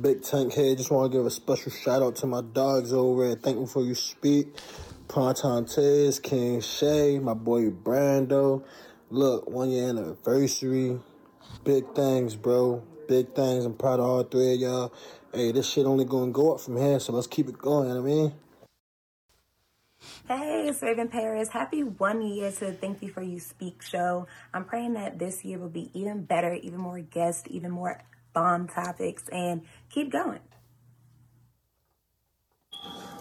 Big Tank here. Just want to give a special shout out to my dogs over at Think Before You Speak. Prontantes, King Shay, my boy Brando. Look, one year anniversary. Big things, bro. Big things. I'm proud of all three of y'all. Hey, this shit only gonna go up from here, so let's keep it going, you know what I mean? Hey, it's Raven Paris. Happy one year to Think Before You Speak show. I'm praying that this year will be even better, even more guests, even more bomb topics, and keep going.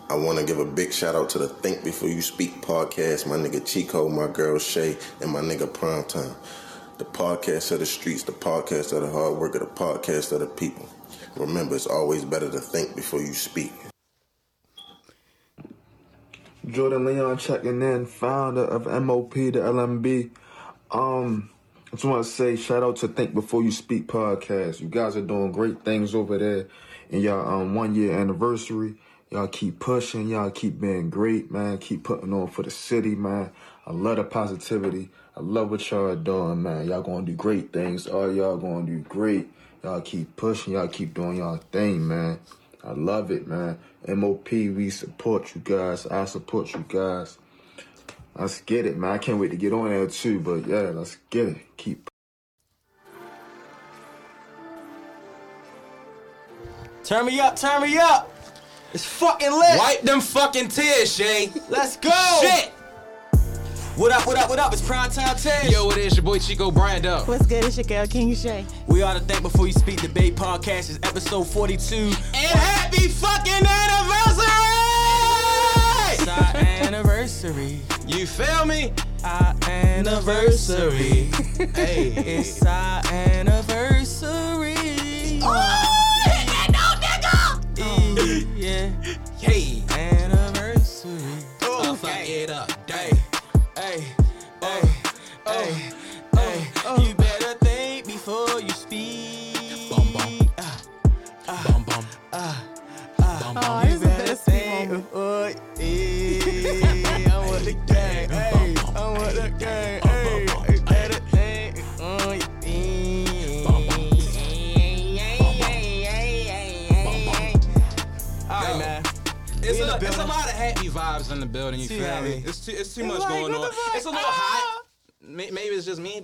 I want to give a big shout out to the Think Before You Speak podcast, my nigga Chico, my girl Shay, and my nigga Primetime. The podcast of the streets, the podcast of the hard worker, the podcast of the people. Remember, it's always better to think before you speak. Jordan Leon checking in, founder of MOP, the LMB. Um, I just want to say shout out to Think Before You Speak podcast. You guys are doing great things over there in y'all um, one year anniversary. Y'all keep pushing. Y'all keep being great, man. Keep putting on for the city, man. I love the positivity. I love what y'all are doing, man. Y'all gonna do great things. All y'all gonna do great. Y'all keep pushing. Y'all keep doing y'all thing, man. I love it, man. MOP, we support you guys. I support you guys. Let's get it, man. I can't wait to get on there too, but yeah, let's get it. Keep. Turn me up, turn me up. It's fucking lit. Wipe them fucking tears, Shay. Let's go. Shit. What up, what up, what up? It's Prime Time Tez. Yo, it is your boy Chico Brando. What's good? It's your girl, King Shay. We are the Think Before You Speak The Debate podcast. is episode 42. And happy fucking anniversary! Anniversary. You feel me? Our anniversary. hey. It's our anniversary. Oh,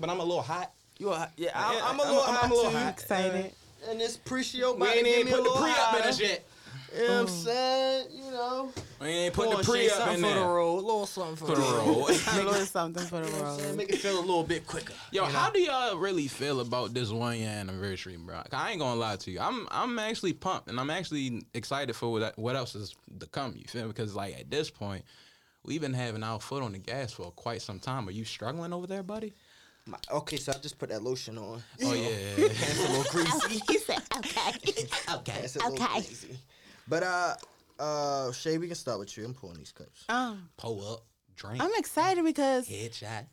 but I'm a little hot. You a, yeah, I'm, Yeah, I'm a little I'm- I'm hot a little too. hot. Excited. And this pre-show We about ain't to give even put the pre up in hotter. this yet. You know what I'm saying? You know. We ain't put the pre Shay, up something in for the there. road. A little something for, For the road. A little something for the You know what I'm road. Make it feel a little bit quicker. Yo, you know? how do y'all really feel about this one year anniversary, bro? I ain't gonna lie to you. I'm I'm actually pumped and I'm actually excited for what what else is to come. You feel me? Because like at this point, we've been having our foot on the gas for quite some time. Are you struggling over there, buddy? My- okay, so I just put that lotion on. Oh yeah. It's a little greasy. he said, okay. okay. It's a Okay. greasy. But uh, uh, Shay, we can start with you. I'm pulling these cups. Um, Pull up, drink, I'm excited because headshot.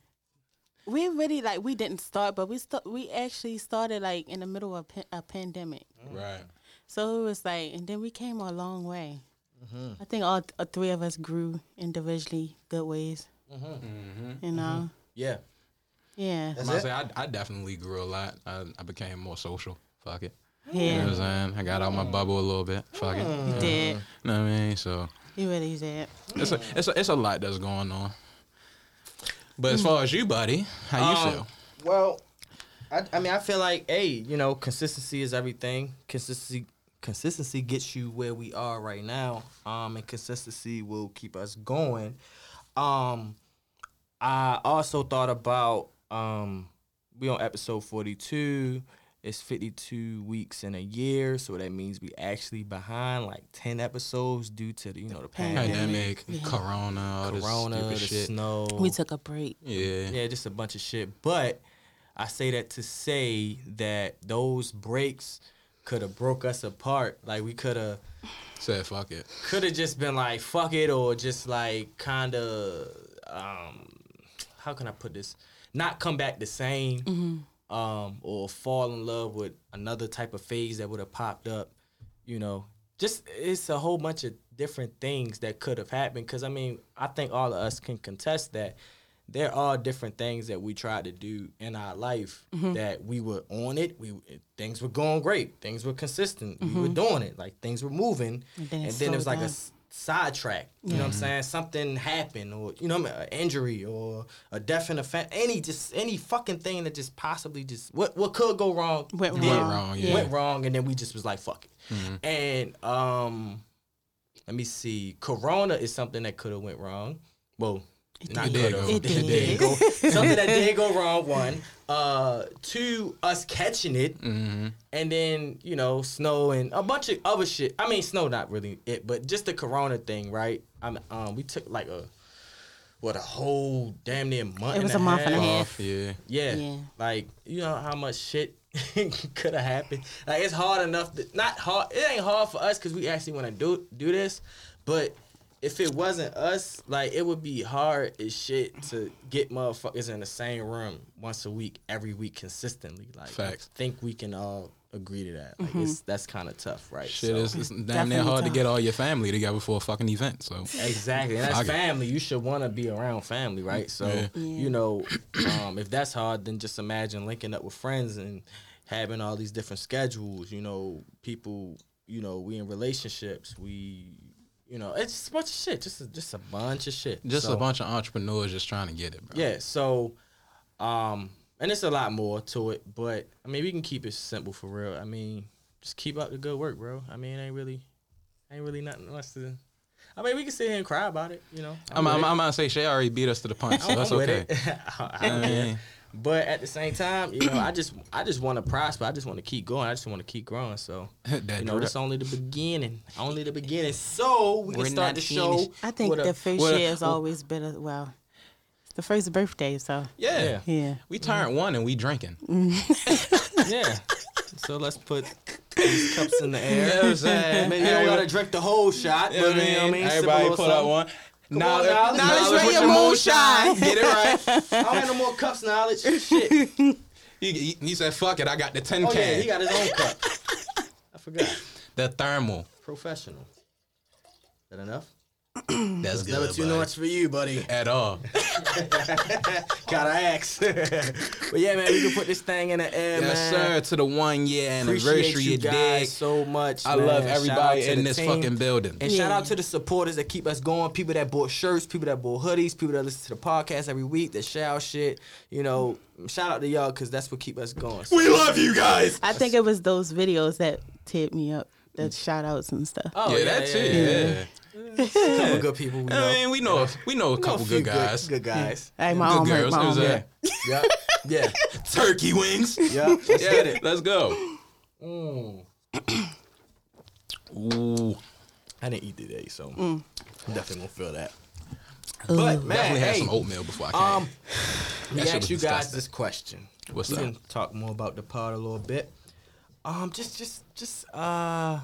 we really like we didn't start, but we st- we actually started like in the middle of pa- a pandemic. Right. So it was like, and then we came a long way. Mm-hmm. I think all, all three of us grew individually, good ways. Mm-hmm. You know, Yeah. Yeah, That's I'm it. say I, I definitely grew a lot. I, I became more social. Fuck it. yeah. You know what I'm saying? I got out my bubble a little bit. Fuck it. You did. You know what I mean? So You really did. it's a it's a it's a lot that's going on. But as far as you, buddy, how you Um, feel? Well, I, I mean, I feel like, hey, you know, consistency is everything. Consistency, consistency gets you where we are right now. Um, and consistency will keep us going. Um, I also thought about um, we on episode forty two. It's fifty two weeks in a year, so that means we actually behind like ten episodes due to the you know the pandemic, Pandemic, Yeah. Corona, all Corona, this the shit. snow. We took a break. Yeah. Yeah, just a bunch of shit. But I say that to say that those breaks could have broke us apart. Like we could have Said fuck it. could have just been like fuck it or just like kind of um how can I put this? Not come back the same um or fall in love with another type of phase that would have popped up, you know. Just it's a whole bunch of different things that could have happened cuz I mean, I think all of us can contest that there are different things that we tried to do in our life Mm-hmm. that we were on it. We things were going great. Things were consistent. We were doing it. Like things were moving. Mm-hmm. And then And it then, it was like a down. S- sidetrack. You know what I'm saying? Something happened, or you know, what I mean, an injury, or a death in the family. Any just any fucking thing that just possibly just what what could go wrong Went did. wrong. wrong, yeah. Went wrong, and then we just was like, fuck it. And um, let me see. Corona is something that could have went wrong. Well, not did go. It did. go. Something that did go wrong. One. Uh, two. Us catching it, and then you know snow and a bunch of other shit. I mean, snow not really it, but just the Corona thing, right? I'm um, we took like a what a whole damn near month. It was and a month and a half. half. Yeah. Yeah. Yeah. Like, you know how much shit could have happened. Like it's hard enough to, not hard it ain't hard for us cuz we actually want to do do this, but if it wasn't us, like it would be hard as shit to get motherfuckers in the same room once a week, every week consistently. Like Facts. I think we can all agree to that. Like Mm-hmm. it's that's kind of tough, right? Shit, So- it's, it's damn near hard to get all your family together for a fucking event. So Exactly. And that's family. You should want to be around family, right? So, Yeah. you know, um, if that's hard, then just imagine linking up with friends and having all these different schedules. You know, people, you know, we in relationships. We, you know, it's just a bunch of shit. Just a, just a bunch of shit. just So, a bunch of entrepreneurs just trying to get it, bro. Yeah. So, um, and it's a lot more to it, but I mean, we can keep it simple for real. I mean, just keep up the good work, bro. I mean, it ain't really, ain't really nothing much to. I mean, we can sit here and cry about it, you know. I'm, I'm, it. I'm gonna say Shay already beat us to the punch, so I'm that's okay. I care. But at the same time, you know, I just I just want to prosper. I just want to keep going. I just want to keep growing. So That you know, drip. this only the beginning. Only the beginning. So we can We're start not the show. I think with a- the first what a- year has always been a well. It's the first birthday, so yeah. Yeah. yeah. We turned one and we drinking. yeah. So let's put these cups in the air. You know what I'm saying? I mean, you don't gotta drink the whole shot, You but know you know what I mean. Everybody little put out one. Knowledge, knowledge. knowledge Knowledge with your moonshine. Get it right. I don't have no more cups knowledge. Shit. He, he, he said, "Fuck it, I got the tin Oh yeah, he got his own cup. I forgot. the thermal." Professional. Is that enough? That's Never good, too bud. much for you, buddy. at all. Gotta ask. but yeah, man, we can put this thing in the air, Yes, man. sir. To the one year Appreciate anniversary, you you guys dig? so much. I man. love everybody in this team. fucking building. And shout out to the supporters that keep us going. People that bought shirts, people that bought hoodies, people that listen to the podcast every week, that shout shit. You know, shout out to y'all because that's what keep us going. So- We love you guys. I think it was those videos that tipped me up, the shout outs and stuff. oh, yeah, that's it. Yeah. Couple good people. We know. I mean, we know we know a We know couple good guys. Good, guys. Hey, my Good arm hurt. girls. My It was arm a- hurt. Yeah. Yeah. Turkey wings. Yeah. Let's Yeah, get it. let's go. Mm. Ooh, I didn't eat today, so Mm. Definitely gonna feel that. But man, definitely had hey, some oatmeal before I came. Um, let me ask you guys this question. What's we up? can talk more about the pod a little bit. Um, just, just, just, uh,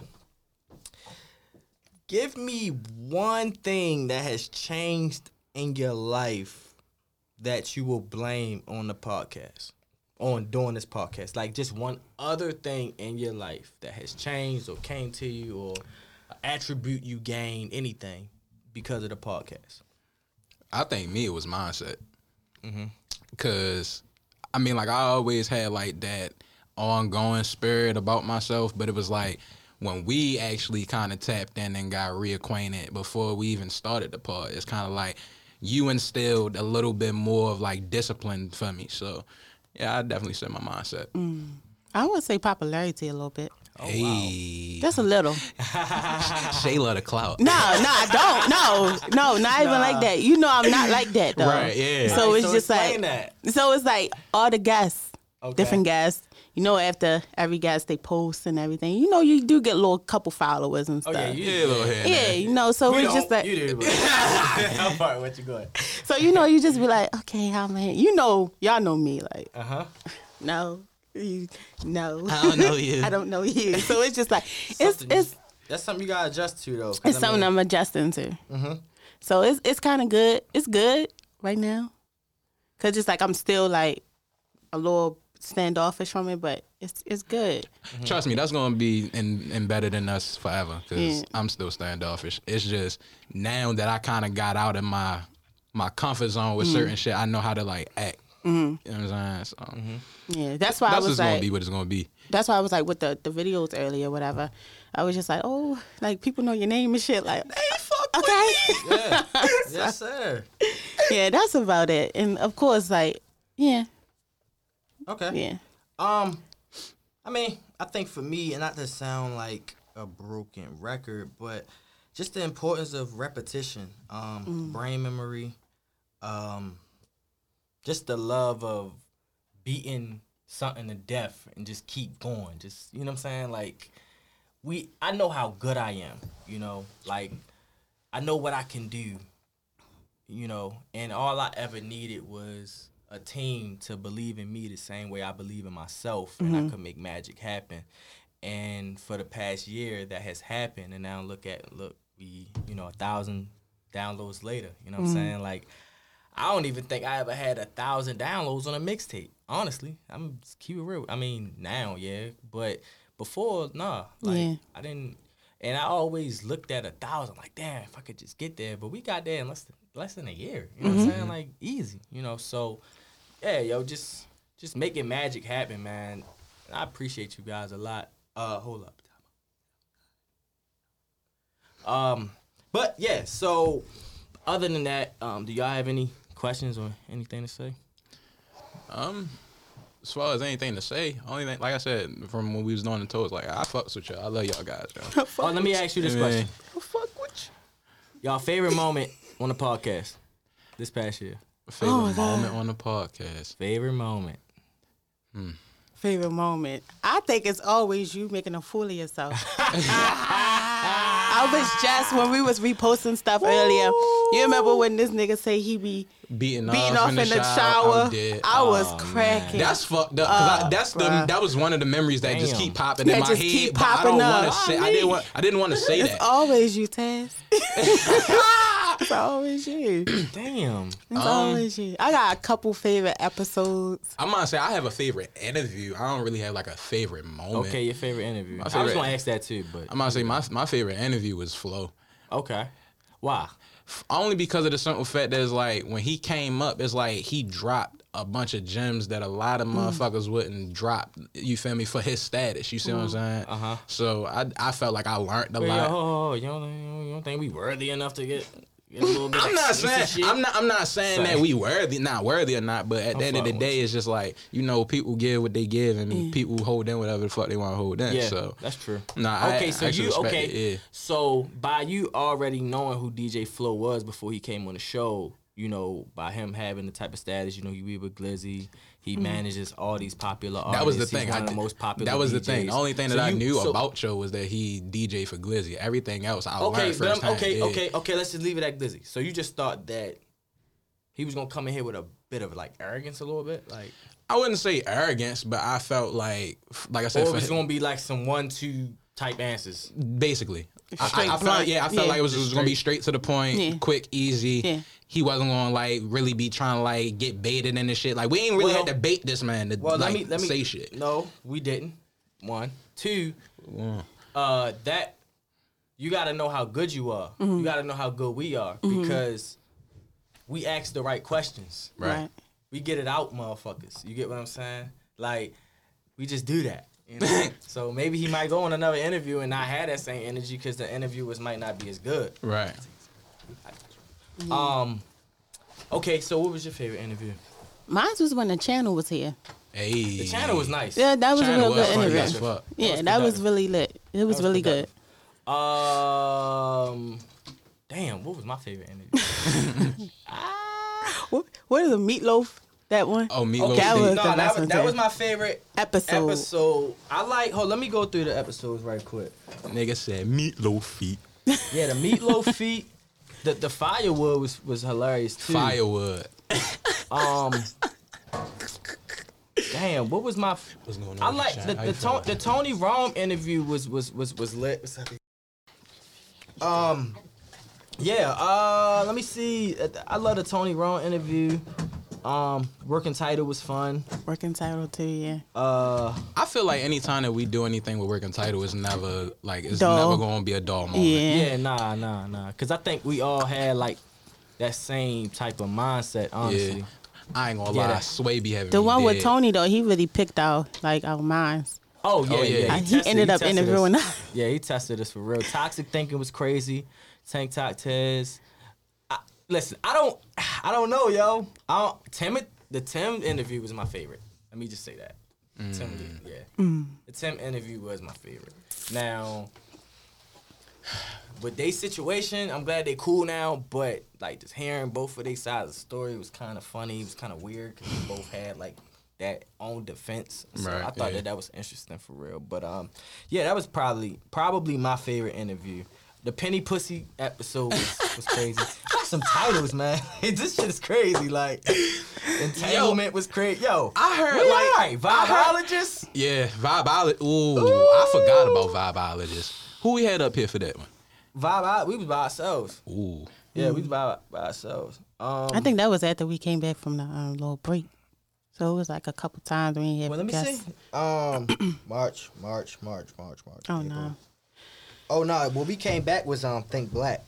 give me one thing that has changed in your life that you will blame on the podcast, on doing this podcast. Like just one other thing in your life that has changed or came to you or attribute you gained, anything because of the podcast. I think me it was mindset. Mm-hmm. Cause I mean, like I always had like that ongoing spirit about myself, but it was like when we actually kind of tapped in and got reacquainted before we even started the pod. It's kind of like you instilled a little bit more of like discipline for me. So yeah, I definitely set my mindset. Mm. I would say popularity a little bit. Oh, hey, Just a little. Shayla the clout. No, no, I don't. No, no, not even like that. You know, I'm not like that though. Right, yeah. So Right, it's so just like, that. so it's like all the guests, Okay. different guests. You know, after every guest they post and everything, you know, you do get a little couple followers and stuff. Oh yeah, you Yeah, a little and yeah, you know, so We it's just like, you but- How far? What you going? so you know, you just be like, okay, how man, you know, y'all know me, like, Uh huh. no, you, no, I don't know you. I don't know you. So it's just like, it's it's That's something you gotta adjust to though. it's I something I'm adjusting to. So it's it's kind of good. It's good right now, cause it's like I'm still like a little standoffish from it, but it's it's good. Mm-hmm. Trust me, that's gonna be in, embedded in us forever because Yeah. I'm still standoffish. It's just now that I kind of got out of my my comfort zone with mm. certain shit, I know how to like act. Mm-hmm. You know what I'm saying? So mm-hmm. Yeah, that's why that's I was just gonna like, be what it's gonna be. that's why I was like with the the videos earlier, whatever. I was just like, oh, like people know your name and shit. Like, hey, fuck okay, Yeah. yes, sir. yeah, that's about it. And of course, like, yeah, Okay. yeah, Um, I mean, I think for me, and not to sound like a broken record, but just the importance of repetition, um, brain memory, um, just the love of beating something to death and just keep going. Just you know what I'm saying? Like we, I know how good I am. You know, like I know what I can do. You know, and all I ever needed was a team to believe in me the same way I believe in myself, and I mm-hmm. could make magic happen. And for the past year, that has happened. And now look at look, we you know a thousand downloads later. You know what I'm mm-hmm. saying? Like I don't even think I ever had a thousand downloads on a mixtape. Honestly, I'm just keep it real. I mean now, yeah, but before, nah. Like Yeah. I didn't. And I always looked at a thousand, like, damn, if I could just get there. But we got there in less than less than a year. You know what I'm mm-hmm. saying? Like easy. You know, so yeah, yo, just just making magic happen, man. I appreciate you guys a lot. Uh, hold up. Um, but yeah, so other than that, um, do y'all have any questions or anything to say? Um, as far as anything to say, only thing, like I said, from when we was doing the tours, like I fucks with y'all. I love y'all guys, yo. Oh, let me ask you this Yeah. question. fuck with Y'all favorite moment on the podcast this past year? Favorite Oh, God. moment on the podcast. Favorite moment. Favorite moment. I think it's always you making a fool of yourself. I was just when we was reposting stuff earlier. You remember when this nigga say he be Beating, beating off, in the shower. I'm. I was Oh, cracking. That's fucked up. 'cause I, Uh, that's the that was one of the memories that just keep popping Yeah, in my just head. keep but I don't want up. to say. I didn't want. I didn't want to say it's that. always you, Taz. it's always you. Damn. It's Um, always you. I got a couple favorite episodes. I'm gonna say I have a favorite interview. I don't really have like a favorite moment. Okay, your favorite interview. I was gonna ask that too, but I'm gonna say my my favorite interview was Flo. okay. Why? Only because of the simple fact that it's like when he came up, it's like he dropped a bunch of gems that a lot of motherfuckers wouldn't drop. You feel me for his status? You see what I'm saying? Uh-huh. So I I felt like I learned a Wait, lot. oh, you don't, you don't think we worthy enough to get, get a little bit? I'm not saying shit? I'm not I'm not saying Sorry. that we worthy not worthy or not, but at I'm the end of the day, it's just like you know people give what they give and people hold in whatever the fuck they want to hold in. Yeah, So that's true. Nah, okay, I so actually you okay? it, yeah. So by you already knowing who DJ Flow was before he came on the show, you know, by him having the type of status, you know, he be with Glizzy, he mm-hmm. manages all these popular artists. that was the He's thing. one I of the most popular. That was the thing. The only thing that So I you- knew so- about Cho was that he DJ for Glizzy. Everything else I Okay, learned but first time. okay, yeah. okay, okay. Let's just leave it at Glizzy. So you just thought that he was gonna come in here with a bit of like arrogance, a little bit, like, I wouldn't say arrogance, but I felt like, like I said, or it was him- gonna be like some one-two type answers. basically. I, Straight I, I felt, blunt. yeah, I felt Yeah. like it was, it was gonna be straight to the point, Yeah. quick, easy. Yeah. He wasn't gonna like really be trying to like get baited in the shit. Like we ain't really Well- had to bait this man to Well, like let me let me say shit. No, we didn't. One, two. Uh, that you got to know how good you are. Mm-hmm. You got to know how good we are because we ask the right questions. Right. We get it out, motherfuckers. You get what I'm saying? Like we just do that. You know? so maybe he might go on another interview and not have that same energy because the interviewers might not be as good. Right. Um. Okay, so what was your favorite interview? Mine was when the channel was here. Hey. The channel was nice. Yeah, that was Channel a real was good interview. as fuck. Yeah, was that was really lit. It was, was really good. Um. Damn, what was my favorite interview? What, what is a meatloaf? That one? Oh, Meatloaf. That was no, the that best was, that was my favorite episode. episode. I like. Hold, let me go through the episodes right quick. Nigga said meatloaf feet. Yeah, the meatloaf feet. The the firewood was was hilarious too. Firewood. Um. Damn, what was my? f- What's going on? I like the the, you Ton- the Tony Rome interview was was was was lit. What's up? Um. Yeah. Uh. Let me see. I love the Tony Rome interview. Um. Working title was fun. Working title too, yeah. Uh. I feel like anytime that we do anything with working title, it's never like it's Dull. never gonna be a dull moment. Yeah. Yeah, nah, nah, nah. Cause I think we all had like that same type of mindset. Honestly, Yeah. I ain't gonna Yeah, lie, that- Sway be having The me one with. Tony though, he really picked out like our minds. Oh yeah, Oh, yeah. yeah. He tested- ended up interviewing us. us. Yeah, he tested us for real. Toxic thinking was crazy. Tank Top Tez. Listen, I don't, I don't know, yo. I don't, Tim, the Tim interview was my favorite. Let me just say that. Tim, yeah, the Tim interview was my favorite. Now, with they situation, I'm glad they cool now. But like just hearing both of their sides of the story was kind of funny. It was kind of weird because they both had like that own defense. So Right, I thought yeah. that that was interesting for real. But um, yeah, that was probably probably my favorite interview. The Penny Pussy episode was, was crazy. Some titles, man. this shit is crazy. Like entanglement was crazy. Yo, I heard, we like, alright. I heard- Vibologist. Yeah, vibeologist. Ooh, I forgot about vibeologist. Who we had up here for that one? Vibe. We was by ourselves. Ooh. Yeah, we was by, by ourselves. Um, I think that was after we came back from the um, little break. So it was like a couple times we had Well, let me guests. see. Um, March, March, March, March, March. Oh April. no. Oh no. When we came back was um Think Black.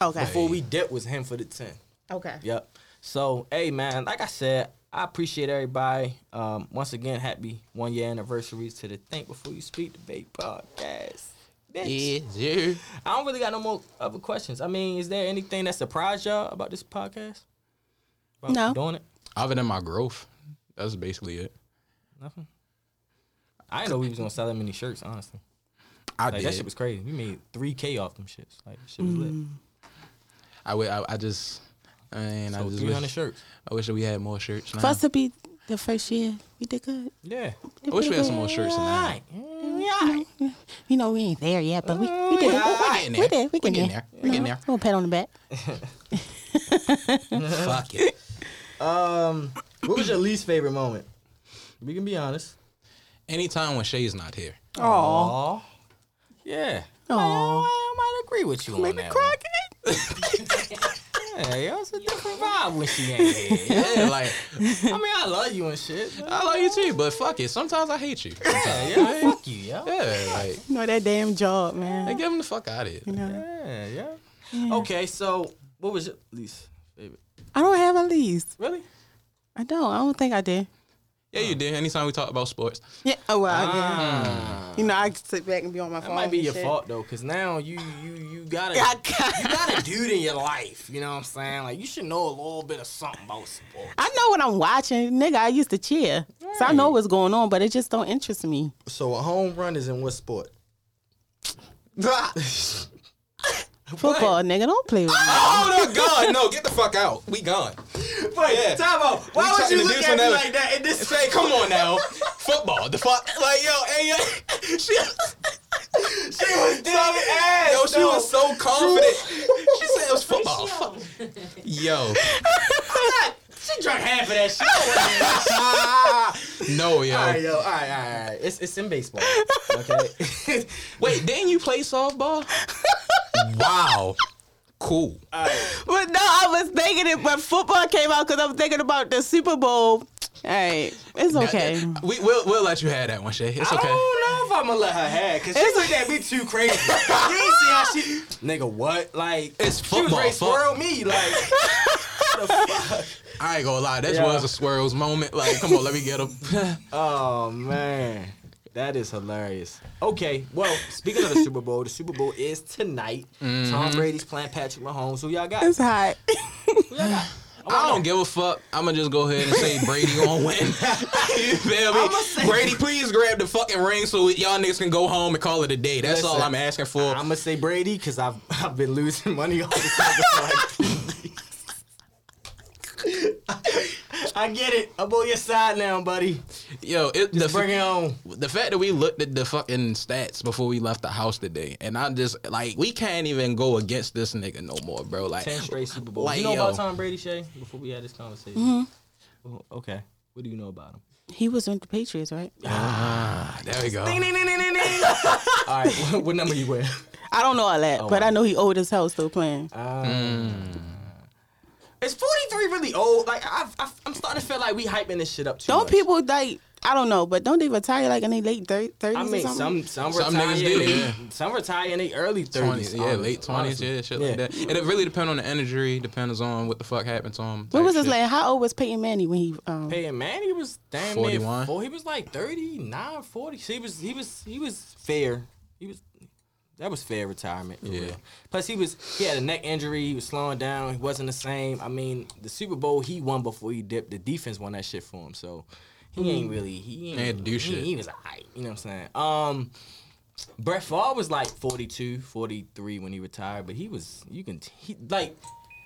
Okay. Before we dipped was him for the ten. Okay. Yep. So hey man, like I said, I appreciate everybody. Um, once again, happy one year anniversaries to the Think Before You Speak debate podcast. Bitch. yeah. I don't really got no more other questions. I mean, is there anything that surprised y'all about this podcast? About No. Doing it? Other than my growth, that's basically it. Nothing. I didn't know we was gonna sell that many shirts. Honestly, I like did. that shit was crazy. We made three k off them shits. Like shit was lit. Mm. I, I, I just, I mean, I So just three hundred wish, shirts. I wish that we had more shirts. Now. For us to be the first year, we did good. Yeah. I wish we had some more shirts tonight. now. Alright. Yeah. Mm, mm, you know, we ain't there yet, but we, we did. Yeah, we getting We there. did. We We getting getting there. there. We getting there. Little pat on the back. Fuck it. Um, what was your least favorite moment? We can be honest. Anytime when Shay's not here. Aw. Aw. Yeah. Aw. I, I might agree with you on that. one. Yeah, yo, it's a different vibe when she ain't here. Yeah, like I mean, I love you and shit. I love you too, but fuck it. Sometimes I hate you. Yeah, Sometimes. yeah, fuck you, yo. Yeah, like You know that damn job, man. hey, get him the fuck out of here. You know, Yeah, yeah. Okay, so what was your least favorite? I don't have a lease. Really? I don't. I don't think I did. Yeah, you did. Anytime we talk about sports, Yeah. Oh well. Yeah. Ah. You know, I could sit back and be on my That phone. might be and your shit. fault though, cause now you you you gotta I you got- gotta do it in your life. You know what I'm saying? Like you should know a little bit of something about sports. I know what I'm watching, nigga. I used to cheer, so I know what's going on, but it just don't interest me. So a home run is in what sport? Football, nigga, don't play with me. Oh no, God, no! Get the fuck out. We gone. Wait, Yeah. time out. Why We would you to look at some me other- like that? In this Say, come on now, football. The fuck, like yo, hey, yo, she, she was dead ass. yo, she though. was so confident. She said it was football. Yo, She drank half of that shit. no, yo. all right, yo. All right, all right, all right. It's it's in baseball. Okay. Wait, didn't you play softball? Wow, cool. But no, I was thinking it, but football came out because I was thinking about the Super Bowl. All right, it's okay. We we'll we'll let you have that one, Shay. It's okay. I okay. don't know if I'm gonna let her have because she looked at be too crazy. you ain't see how she, nigga. What? Like It's She was football, ready to swirl me. Like what the fuck? I ain't gonna lie, that Yeah. was a swirls moment. Like, come on, let me get him. Oh man, that is hilarious. Okay, well, speaking of the Super Bowl, the Super Bowl is tonight. Mm-hmm. Tom Brady's playing Patrick Mahomes. Who y'all got? It's hot. Who y'all got? I don't give a fuck. I'm gonna just go ahead and say Brady gonna win. you feel me? Brady, please grab the fucking ring so y'all niggas can go home and call it a day. That's all I'm asking for. I'm gonna say Brady because I've I've been losing money all the time. for like two weeks. I get it. I'm on your side now, buddy. Yo, it, the, Just bring it on. the fact that we looked at the fucking stats before we left the house today, and I'm just like we can't even go against this nigga no more, bro. Like Ten straight Super Bowls. Like, you know yo. about Tom Brady, Shay? Before we had this conversation. Mm-hmm. Oh, okay. What do you know about him? He was with the Patriots, right? Ah, there we go. All right. What, what number you wear? I don't know all that, Oh, but wow. I know he owed as house still playing. Is 43 really old? Like I've, I've, I'm starting to feel like we hyping this shit up too Don't much. people like I don't know, but don't they retire like in their late thirties I or mean, something? some some Some retire, niggas in do, they- yeah. some retire in their early Twenties, thirties. yeah, late twenties, yeah, shit like that. And it really depends on the injury, depends on what the fuck happened to him. what was his like? How old was Peyton Manning when he? Um, Peyton Manning was damn 41. near four. He was like 39, 40. So he was he was he was fair. He was that was fair retirement. For Yeah. real. Plus he was he had a neck injury. He was slowing down. He wasn't the same. I mean, the Super Bowl he won before he dipped. The defense won that shit for him. So he ain't really he ain't He had to do he, shit. He was a alright. You know what I'm saying? Um. Brett Favre was like 42, 43 when he retired, but he was you can he like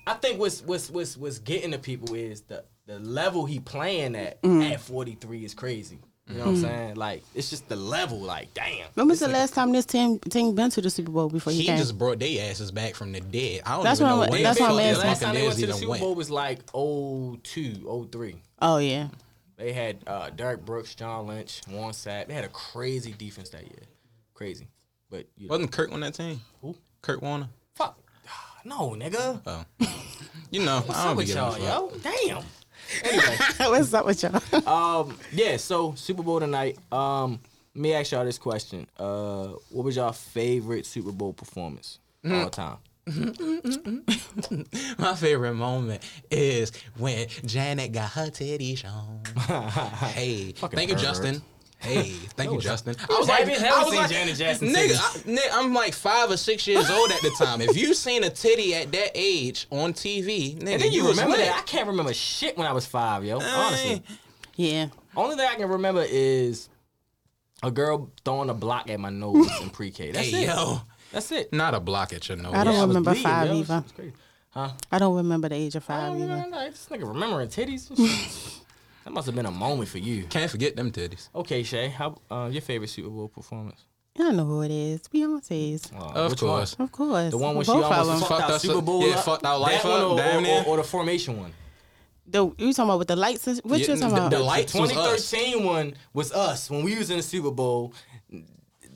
I think what's what's what's what's getting to people is the the level he playing at at 43 is crazy. You know what I'm saying? Like it's just the level. Like damn. when was the last time this team team been to the Super Bowl before he, He came? just brought their asses back from the dead. I don't That's even what know I'm- when that's the what I'm asking. The last time they went to the even Super went. Bowl was like 02, 03. oh yeah, They had uh, Derrick Brooks, John Lynch, Warren Sapp. They had a crazy defense that year. Crazy. But you know, Wasn't Kurt on that team? Who? Kurt Warner. fuck. No, nigga. Oh, you know, What's I up don't be with y'all, yo? Damn. Anyway. what's up with y'all? Um, yeah, so Super Bowl tonight. Um, let me ask y'all this question. Uh, what was y'all favorite Super Bowl performance all time? My favorite moment is when Janet got her titty shown. hey, thank you, pervert. Justin. Hey, thank you, Justin. I was like, I hell to see Janet Jackson nigga. I, nigga, I'm like five or six years old at the time. If you seen a titty at that age on TV, nigga, And then you, was remember lit. that? I can't remember shit when I was five, yo. Honestly, Yeah, only thing I can remember is a girl throwing a block at my nose in pre-K. That's Hey, it. yo, That's it. not a block at your nose. I don't Yeah, was remember bleeding, five yo. either. Huh? I don't remember the age of I five don't either. remember, like, this nigga remembering titties. that must have been a moment for you. Can't forget them titties. Okay, Shay, how uh, your favorite Super Bowl performance? I don't know who it is. Beyonce's, Uh, Of which one? course. of course. The one when she Both of almost fucked, Fucked out Super Bowl yeah, up? fucked our life that one up, or, damn or, or, or the formation one. The you talking about with the lights? And, what Yeah, you talking the- about? the lights was us. 2013 one was us when we was in the Super Bowl.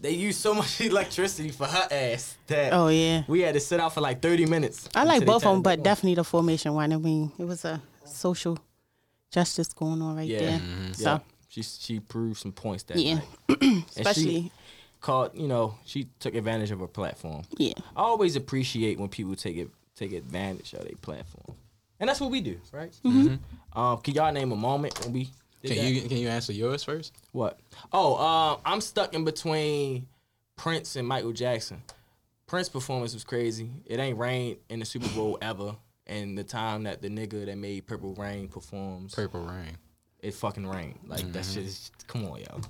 They used so much electricity for her ass that oh yeah, we had to sit out for like 30 minutes. I like both of them, but definitely the formation one. I mean, it was a social justice going on right yeah, there. yeah. So She she proved some points that yeah, night. She especially caught you know she took advantage of her platform. yeah. I always appreciate when people take it take advantage of their platform, and that's what we do, right? Mm-hmm. Um, can y'all name a moment when we? Did Can that? you can you answer yours first? What? Oh, um, I'm stuck in between Prince and Michael Jackson. Prince performance was crazy. It ain't rained in the Super Bowl ever. And the time that the nigga that made Purple Rain performs, Purple Rain. it fucking rained. Like that shit is come on, yo.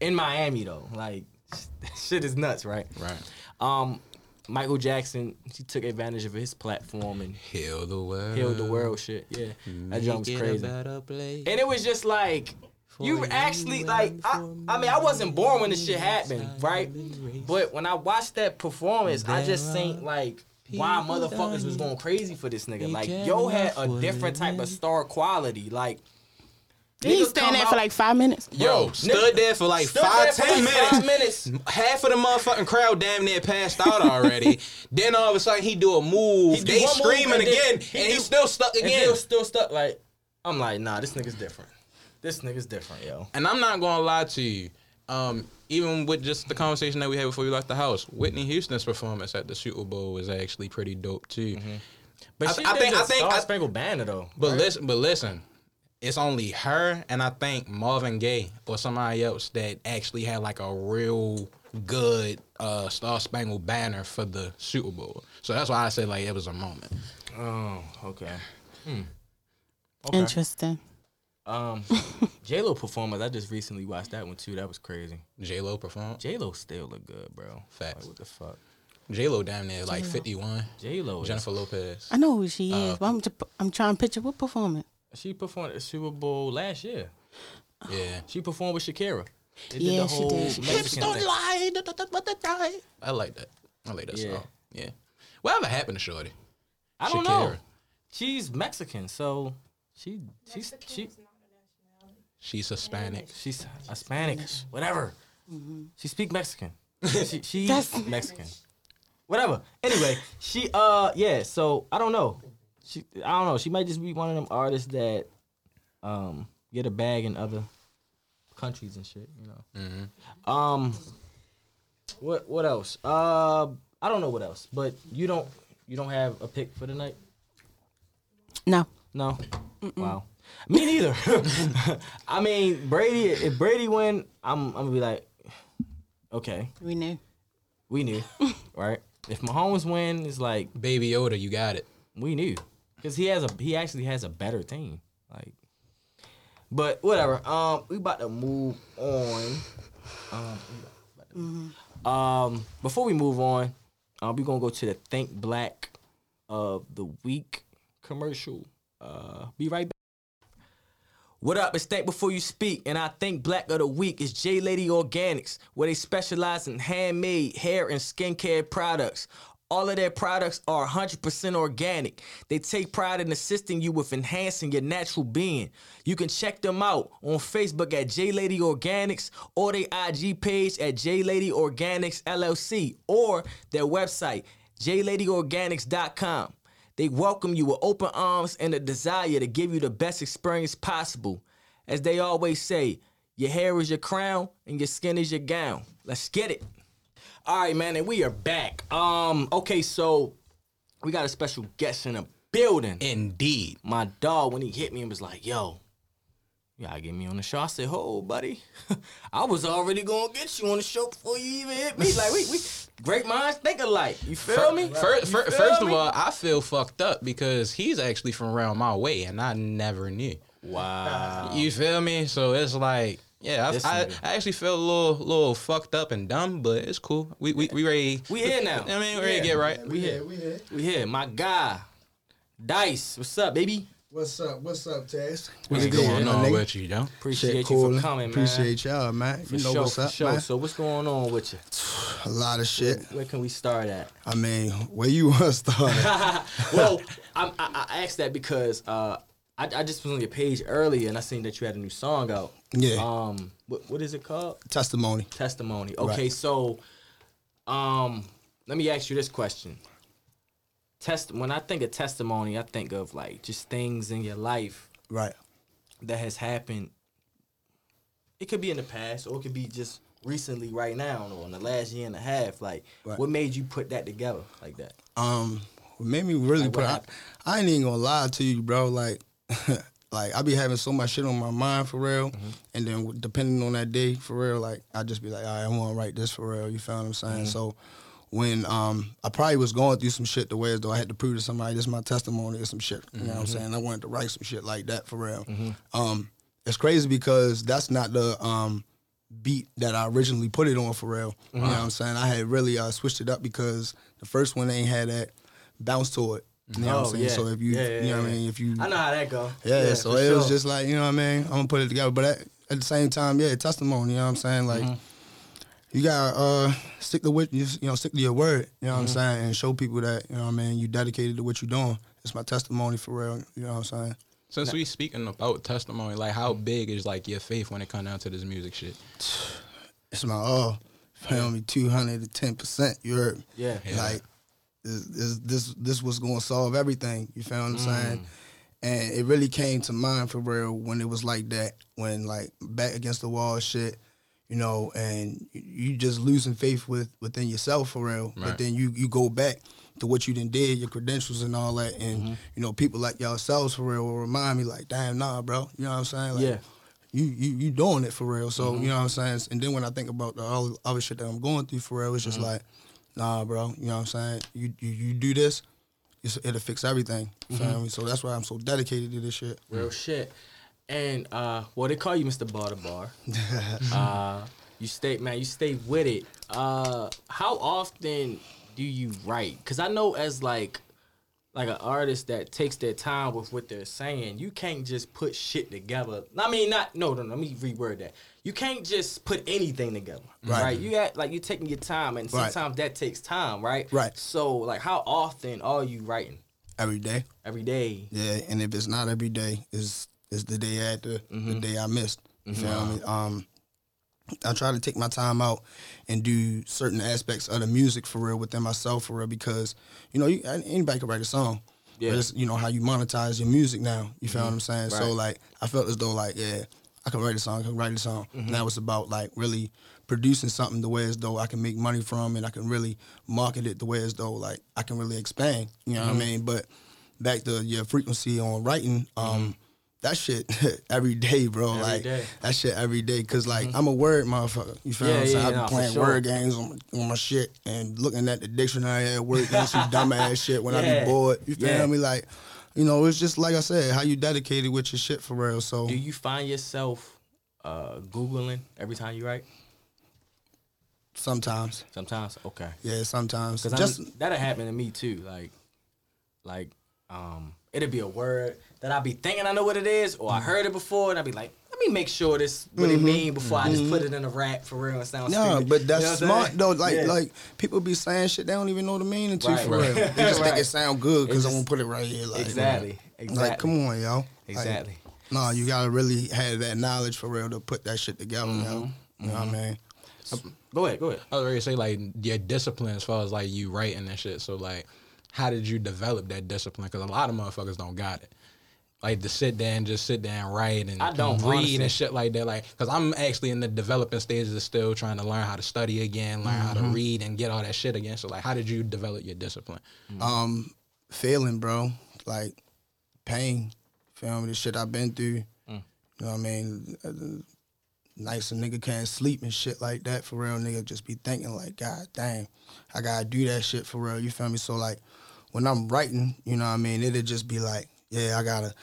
In Miami though, like that shit is nuts, right? Right. Um, Michael Jackson, he took advantage of his platform and Heal the world. healed the world. Shit, yeah, that jump was Make crazy. And it was just like you actually like I, I mean I wasn't born when this shit happened, right? But when I watched that performance, I just think like why motherfuckers was going crazy for this nigga. Like yo had a different type of star quality. Like He niggas stand there out- for like five minutes. Yo, Bro, stood nigga- there for like stood five, there for ten like minutes. five minutes. Half of the motherfucking crowd damn near passed out already. then all of a sudden he do a move. He do they one move screaming and then again, he and do- he's still stuck again. still, still stuck. Like I'm like, nah, this nigga's different. This nigga's different, yo. And I'm not gonna lie to you. Um, even with just the conversation that we had before we left the house, Whitney Houston's performance at the Super Bowl was actually pretty dope too. But I- she I did think- the I think- Star I- Spangled Banner though. But right? listen, but listen, it's only her and I think Marvin Gaye or somebody else that actually had like a real good uh, Star Spangled Banner for the Super Bowl. So that's why I said like it was a moment. Oh, okay. Interesting. Um, J Lo performance. I just recently watched that one too. That was crazy. J Lo performed. J Lo still look good, bro. Facts. Like, what the fuck? J Lo down there like 51. J Lo. Jennifer Lopez. I know who she Uh, is, but I'm, just, I'm trying to picture what performance. She performed at the Super Bowl last year. Yeah. She performed with Shakira. They did Yeah, the she whole did. She- Mexican thing. lie. I like that. I like that Yeah. song. Yeah. Whatever happened to Shorty? I don't Shakira. know. She's Mexican, so she she's she She's Hispanic. she's Hispanic, whatever. She speak Mexican. she she's That's- Mexican. Whatever. Anyway, she uh yeah, so I don't know. She I don't know. She might just be one of them artists that um get a bag in other countries and shit. You know. Um. What what else? Uh, I don't know what else. But you don't you don't have a pick for the night? No. No. Wow. Me neither. I mean, Brady. If Brady win, I'm I'm gonna be like, okay, We knew. we knew, right? If Mahomes win, it's like Baby Yoda, you got it. we knew because he has a he actually has a better team. Like, but whatever. Um, we about to move on. Um, we about to- um, before we move on, uh, we gonna go to the Think Black of the Week commercial. Uh, be right back. What up? It's Think Before You Speak, and I think Black of the Week is J Lady Organics, where they specialize in handmade hair and skincare products. All of their products are 100% organic. They take pride in assisting you with enhancing your natural being. You can check them out on Facebook at J Lady Organics or their IG page at J Lady Organics LLC or their website, jladyorganics.com. They welcome you with open arms and a desire to give you the best experience possible. As they always say, your hair is your crown and your skin is your gown. Let's get it. All right, man, and we are back. Um, okay, so we got a special guest in the building. Indeed. My dog, when he hit me and was like, yo, you gotta get me on the show. I said, oh, buddy, I was already gonna get you on the show before you even hit me. Like, we, we great minds think alike. You feel me? First, You first, feel first of all, I feel fucked up because he's actually from around my way, and I never knew. wow. You feel me? So it's like, yeah, I, I. I actually feel a little, little fucked up and dumb, but it's cool. We, we, we ready. We here now. I mean, we ready to get right. We here. we here. We here. My guy, Dice. What's up, baby? What's up? What's up, Taz? What's good, going my on nigga? with you, though? Appreciate Shit you cool. for coming, man. Appreciate y'all, man. For you know sure, what's up, sure. man. So what's going on with you? A lot of shit. Where can we start at? I mean, where you want to start? well, I'm, I, I asked that because uh, I, I just was on your page earlier and I seen that you had a new song out. Yeah. Um, what, what is it called? Testimony. Testimony. Okay, Right. so, um, let me ask you this question. Test. When I think of testimony, I think of like just things in your life Right. that has happened. It could be in the past, or it could be just recently, right now, or in the last year and a half. Like, Right. what made you put that together like that? Um, what made me really Like, put. I. I ain't even gonna lie to you, bro. Like, like I be having so much shit on my mind for real, Mm-hmm. and then depending on that day for real, like I just be like, all right, I want to write this for real. You feel what I'm saying? Mm-hmm. So. When um, I probably was going through some shit the way as though I had to prove to somebody this is my testimony or some shit. You know what I'm Mm-hmm. saying? I wanted to write some shit like that for real. Um, it's crazy because that's not the um, beat that I originally put it on for real. You know what I'm saying? I had really uh, switched it up because the first one ain't had that bounce to it. You know what I'm Oh, saying? yeah. So if you, Yeah, yeah, you know what I mean? If you, I know how that go. yeah, so it was just like, you know what I mean? I'm gonna put it together. But at, at the same time, yeah, testimony, you know what I'm saying? Like Mm-hmm. You gotta uh, stick to what you you know, stick to your word, you know what I'm Mm-hmm. saying, and show people that, you know what I mean, you dedicated to what you're doing. It's my testimony for real, you know what I'm saying? Since we speaking about testimony, like how big is like your faith when it come down to this music shit? It's my all. Feel me, two hundred and ten percent. You heard me? Yeah. Like this, this, this, this was gonna solve everything. You feel what I'm saying? And it really came to mind for real when it was like that. When like back against the wall, shit. You know, and you just losing faith with within yourself for real. But then you you go back to what you done did, your credentials and all that, and mm-hmm. you know people like yourselves for real will remind me like, damn, nah, bro. You know what I'm saying? Like, Yeah. you you you doing it for real. So mm-hmm. you know what I'm saying. And then when I think about the all other shit that I'm going through for real, it's just mm-hmm. like, nah, bro. You know what I'm saying. You you, you do this, it's, it'll fix everything. Me? So that's why I'm so dedicated to this shit. Real shit. And uh, well, they call you Mr. Bar to Bar. uh, you stay, man. You stay with it. Uh, how often do you write? Cause I know as like, like an artist that takes their time with what they're saying, you can't just put shit together. I mean, not no, no. no let me reword that. You can't just put anything together, right? Right. You got like you're taking your time, and Right. sometimes that takes time, right? Right. So, like, how often are you writing? Every day. Every day. Yeah, and if it's not every day, is is the day after the day I missed. You feel me? Um, I try to take my time out and do certain aspects of the music for real within myself for real because you know you, anybody can write a song. Yeah. But it's you know how you monetize your music now. You feel what I'm saying? Right. So like I felt as though like yeah I can write a song, I can write a song. Mm-hmm. Now it's about like really producing something the way as though I can make money from and I can really market it the way as though like I can really expand. You know what I mean? But back to your frequency on writing, um, that shit every day, bro. Every like day. that shit every day. Cause like I'm a word motherfucker. You feel Yeah, what I'm saying? yeah, I be playing sure. word games on my, on my shit and looking at the dictionary at work and some dumb ass shit when I be bored. You feel Yeah. me? Like, you know, it's just like I said, how you dedicated with your shit for real. So Do you find yourself uh, googling every time you write? sometimes, Sometimes, okay. yeah, sometimes. Just that'll happen to me too. Like, like, um, it'll be a word that I'll be thinking I know what it is, or. I mm-hmm. heard it before, and I'll be like, let me make sure this what it mm-hmm. mean before I just put mm-hmm. it in a rap for real and sound no, stupid. but You that's know smart saying? though. Like, Yeah. like people be saying shit they don't even know the meaning to Right, for right. real. They just think it sound good because I'm gonna put it right here. Like, exactly, exactly. Like, come on, yo. Like, exactly. no, you gotta really have that knowledge for real to put that shit together, Mm-hmm. yo. You know what I mean? Go ahead, go ahead. I was ready to say like your discipline as far as like you writing and shit. So like, how did you develop that discipline? Because a lot of motherfuckers don't got it. Like to sit there and just sit there and write and I don't, read honestly. and shit like that. Like, cause I'm actually in the developing stages of still trying to learn how to study again, learn how to Mm-hmm. read and get all that shit again. So like, how did you develop your discipline? Um, feeling, bro. Like pain. Feel me? The shit I've been through. Mm. You know what I mean? Uh, Nice a nigga can't sleep and shit like that for real. Nigga just be thinking like, God damn, I gotta do that shit for real. You feel me? So like, when I'm writing, you know what I mean? It'll just be like, yeah, I gotta,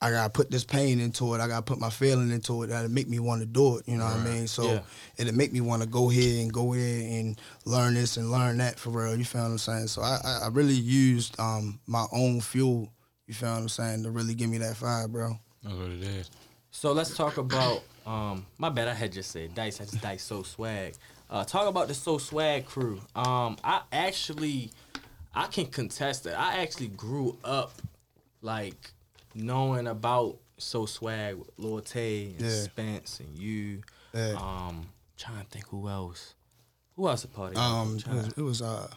I gotta put this pain into it. I gotta put my feeling into it. That'll make me want to do it. You know what I mean? So Yeah. it'll make me want to go here and go here and learn this and learn that for real. You feel what I'm saying? So I, I, I really used um my own fuel. You feel what I'm saying to really give me that fire, bro. That's what it is. So let's talk about. Um, my bad, I had just said Dice. I just Dice So Swag. Uh, talk about the So Swag crew. Um, I actually, I can contest that. I actually grew up like knowing about So Swag with Lil Tay and Yeah. Spence and you. Yeah. Um, trying to think who else. Who else a part of that? Um, it was, it was uh,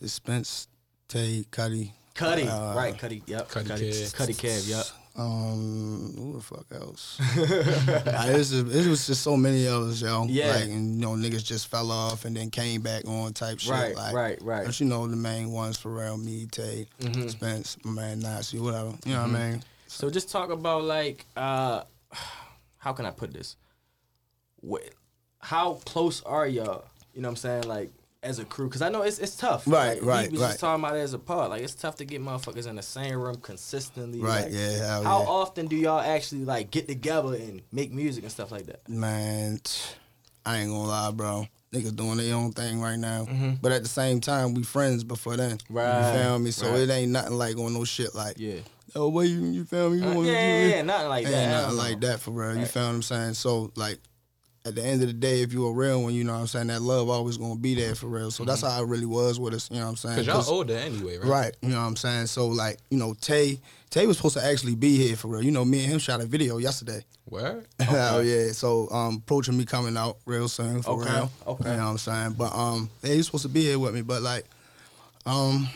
it's Spence, Tay, Cuddy, Cuddy, uh, right? Cuddy, yep. Cuddy Cuddy, Kev. Cuddy Kev, yep. Um, who the fuck else? Nah, it, was just, it was just so many of us, yo. Yeah. Like, and you know, niggas just fell off and then came back on type shit. Right, like, right, right. But you know, the main ones for real, me, Tay, Mm-hmm. Spence, my man, Nazi, whatever. You know what I mean? So just talk about like uh how can I put this? What, how close are y'all? You know what I'm saying? Like as a crew, because I know it's it's tough. Right, Like, right, We was right. just talking about it as a part. Like it's tough to get motherfuckers in the same room consistently. Right, like, yeah, How yeah. often do y'all actually like get together and make music and stuff like that? Man, I ain't gonna lie, bro. Niggas doing their own thing right now. But at the same time, we friends before then. Mm-hmm. Right, You feel me? So right. it ain't nothing like on no shit like, Yeah. oh, what you, you feel me? You Uh, yeah, yeah, yeah, nothing like Ain't that. Hell nothing like that for real. You Right. feel what I'm saying? So like at the end of the day, if you a real one, you know what I'm saying, that love always gonna be there for real. So that's how it really was with us, you know what I'm saying? Cause y'all 'Cause- older anyway, right? Right, you know what I'm saying? So like, you know, Tay Tay was supposed to actually be here for real. You know, me and him shot a video yesterday. Where? Oh yeah. So um approaching me coming out real soon for Okay, real. okay. You know what I'm saying? But um yeah, he's supposed to be here with me, but like um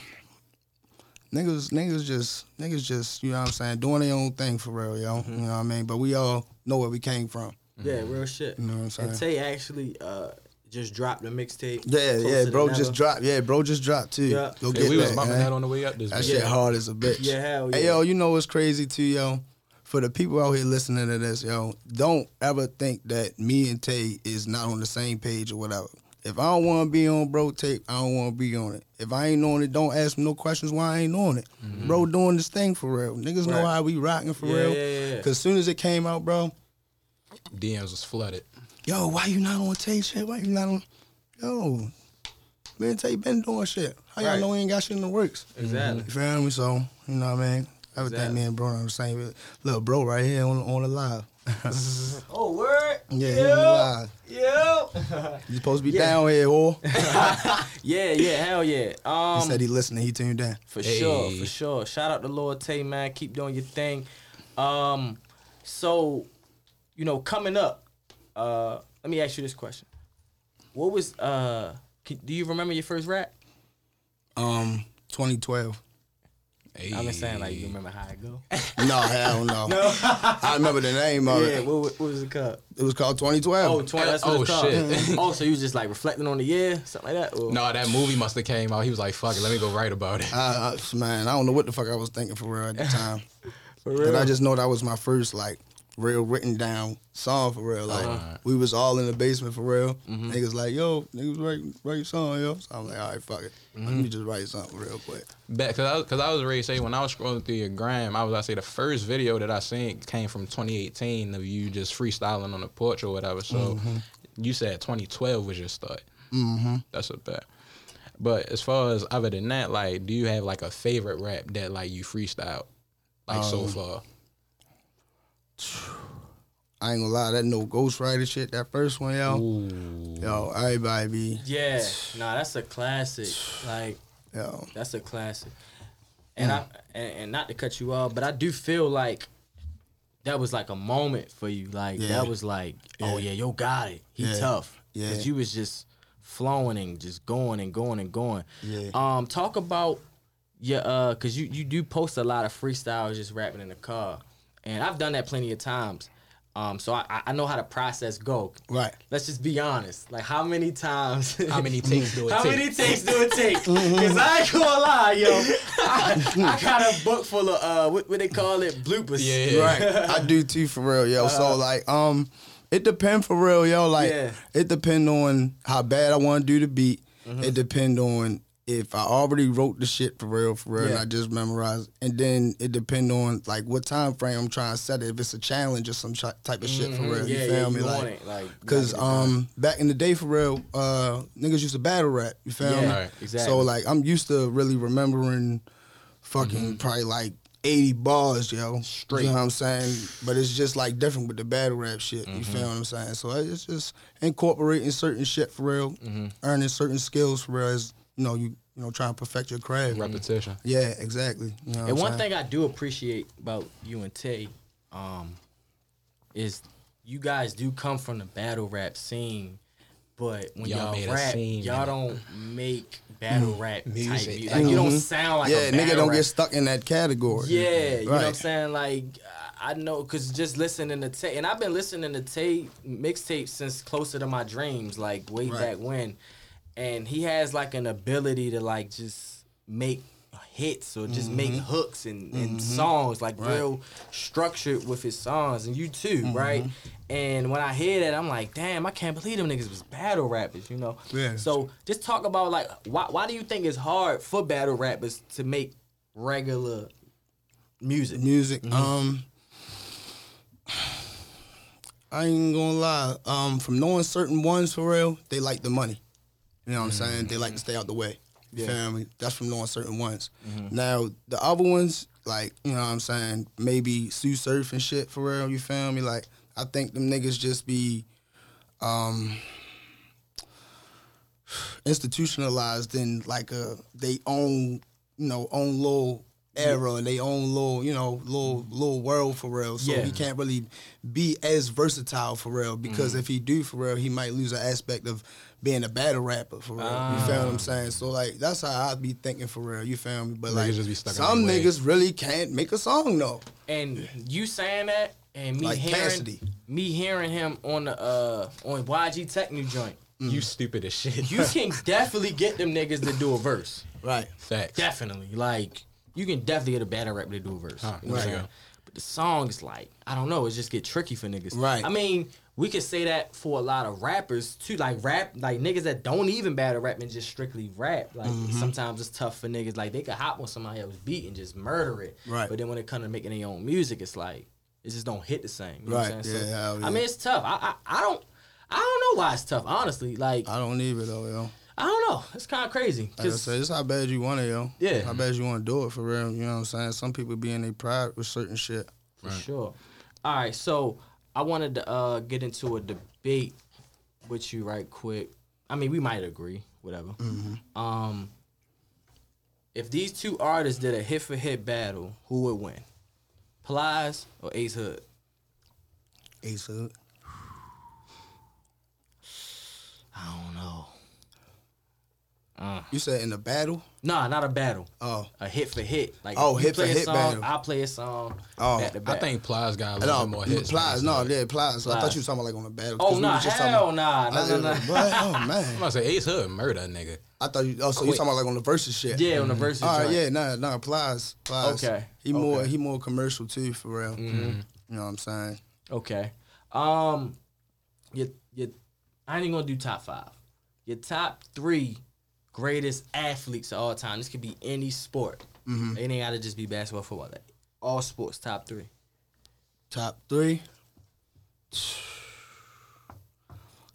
niggas niggas just niggas just, you know what I'm saying, doing their own thing for real, yo. Mm-hmm. You know what I mean? But we all know where we came from. Yeah, real shit. You know what I'm saying? And Tay actually uh just dropped the mixtape. Yeah, yeah, bro just dropped. Yeah, bro just dropped too. Yeah. Go Yeah, get we that. was bumping that on the way up this That bitch. shit Yeah. hard as a bitch. Yeah, hell Hey, yo, you know what's crazy too, yo? For the people out here listening to this, yo, don't ever think that me and Tay is not on the same page or whatever. If I don't want to be on bro tape, I don't want to be on it. If I ain't on it, don't ask me no questions why I ain't on it. Bro doing this thing for real. Niggas know Mm-hmm. How we rocking for Yeah, real. yeah, yeah, yeah. Cause soon as it came out, bro, DMs was flooded. yo, why you not on Tay shit? Why you not on? Yo, man, and Tay been doing shit. How y'all Right. know we ain't got shit in the works? Exactly. You feel me? So, you know what I mean? Everything Exactly. me and bro on the same little bro right here on on the live. Oh, word. Yeah, he on the live. Yeah. You supposed to be Yeah. down here, whore. yeah, yeah, hell yeah. Um, he said he listening, he tuned in. for sure, Hey. for sure. Shout out to Lord Tay, man. Keep doing your thing. Um, so, you know, coming up, uh, let me ask you this question. What was uh? Can, do you remember your first rap? Um, 2012. I'm just saying, like, you remember how it go? No, hell no. no. I remember the name of yeah, it. what, what was it called? It was called 2012. Oh, 20, that's what Oh, it's called. shit. oh, so you was just like reflecting on the year, something like that? Or? No, that movie must have came out. He was like, "Fuck it, let me go write about it." I, I, man, I don't know what the fuck I was thinking for real at the time. For But I just know that was my first like real written down song for real. Like Uh-huh. we was all in the basement for real. Mm-hmm. Niggas like, yo, niggas write write your song, yo. So I'm like, all right, fuck it. Let Mm-hmm. me just write something real quick. Bet, cause I, cause I was ready to say when I was scrolling through your gram, I was I say the first video that I seen came from 2018 of you just freestyling on the porch or whatever. So Mm-hmm. you said 2012 was your start. Mm-hmm. That's a bet. But as far as other than that, like, do you have like a favorite rap that like you freestyle, like Um, so far? I ain't gonna lie, that no Ghostwriter shit, that first one, yo. Yo, everybody be Yeah, nah, that's a classic. Like, yo. that's a classic. And I and, and not to cut you off, but I do feel like that was like a moment for you. Like Yeah. that was like, oh yeah, yo got it. He Yeah. tough. Yeah. Cause you was just flowing and just going and going and going. Yeah. Um, talk about your uh, cause you you do post a lot of freestyles just rapping in the car, and I've done that plenty of times. Um, so I I know how the process go. Right. Let's just be honest. Like how many times? How many takes do it take? How take? many takes do it take? Cause I ain't gonna lie, yo. I, I got a book full of uh, what, what they call it, bloopers. Yeah. Right. I do too for real, yo. so like um it depend for real, yo. Like Yeah. it depend on how bad I want to do the beat. It depend on if I already wrote the shit for real, for real, and I just memorized. And then it depend on like what time frame I'm trying to set it. If it's a challenge or some ch- type of shit for real, Yeah, you feel yeah, me? you like, like, cause gotta get it um back in the day for real, uh niggas used to battle rap. You feel Yeah, me? Right. exactly. So like I'm used to really remembering fucking Mm-hmm. probably like 80 bars, yo. Straight. You know what I'm saying? But it's just like different with the battle rap shit. Mm-hmm. You feel what I'm saying? So it's just incorporating certain shit for real, Mm-hmm. earning certain skills for real you know, you you know, trying to perfect your craft. Repetition. Yeah, exactly. You know And I'm one saying? thing I do appreciate about you and Tay, um, is you guys do come from the battle rap scene, but when Y'all y'all, rap, scene y'all in don't make battle rap type Music. music. Like you don't sound like yeah, a nigga don't rap. get stuck in that category. Yeah, you know what I'm saying? Like I know because just listening to Tay, and I've been listening to Tay mixtape since closer to my dreams, like way Right. back when. And he has like an ability to like just make hits or just make hooks and, and songs like real structured with his songs and you too right and when i hear that i'm like damn i can't believe them niggas was battle rappers you know Yeah. so just talk about like why, why do you think it's hard for battle rappers to make regular music music. Um, I ain't gonna lie. Um, from knowing certain ones for real, they like the money. You know what I'm saying? They like to stay out the way. You feel me? That's from knowing certain ones. Now the other ones, like you know what I'm saying, maybe Sue Surf and shit for real. You feel me? Like I think them niggas just be, um, institutionalized in like a they own you know own little era and they own little you know little little world for real so Yeah. he can't really be as versatile for real because Mm-hmm. if he do for real he might lose an aspect of being a battle rapper for real you feel what I'm saying so like that's how I be thinking for real you feel me but Niggas like just be stuck some their way. niggas really can't make a song though and you saying that and me Like hearing Cassidy. me hearing him on the uh on YG Tech New joint You stupid as shit. you can definitely get them niggas to do a verse right Facts. Definitely. Like you can definitely get a battle rapper to do a verse. Huh, You know what I'm there you saying? But the songs like, I don't know, it just get tricky for niggas. Right. I mean, we could say that for a lot of rappers too. Like rap like niggas that don't even battle rap and just strictly rap. Like Mm-hmm. sometimes it's tough for niggas. Like they could hop on somebody else's beat and just murder it. Right. But then when it comes to making their own music, it's like it just don't hit the same. You know Right. what I'm saying? Yeah, hell I mean it's tough. I, I I don't I don't know why it's tough, honestly. Like I don't either though yo I don't know. It's kind of crazy. Like I said, it's how bad you want it, yo. Yeah. How bad you want to do it for real. You know what I'm saying? Some people be in their pride with certain shit. For sure. All right, so I wanted to uh, get into a debate with you right quick. I mean, we might agree, whatever. Um, if these two artists did a hit for hit battle, who would win? Plies or Ace Hood? Ace Hood. I don't know. You said in the battle? Nah, not a battle. Oh. A hit for hit. Like Oh, if you hit for a hit song, battle. I play a song. Oh. back to I think Plies got a little No, bit more hits. Plies. No, us, yeah, Plies. I thought you were talking about like on the battle. Oh 'cause we nah, was just hell about- nah, nah, nah, nah. what? Oh I'm man. gonna say Ace Hood murder a nigga. I thought you. Oh, so you talking about like on the versus shit? Yeah, on the versus. All right, joint. yeah, nah, nah, Plies, Plies. Okay, He more, okay. he more commercial too, for real. Mm-hmm. You know what I'm saying? Okay. Um, your your I ain't even gonna do top five. Your top three greatest athletes of all time. This could be any sport. Mm-hmm. It ain't gotta just be basketball, football. Like, all sports. Top three. Top three.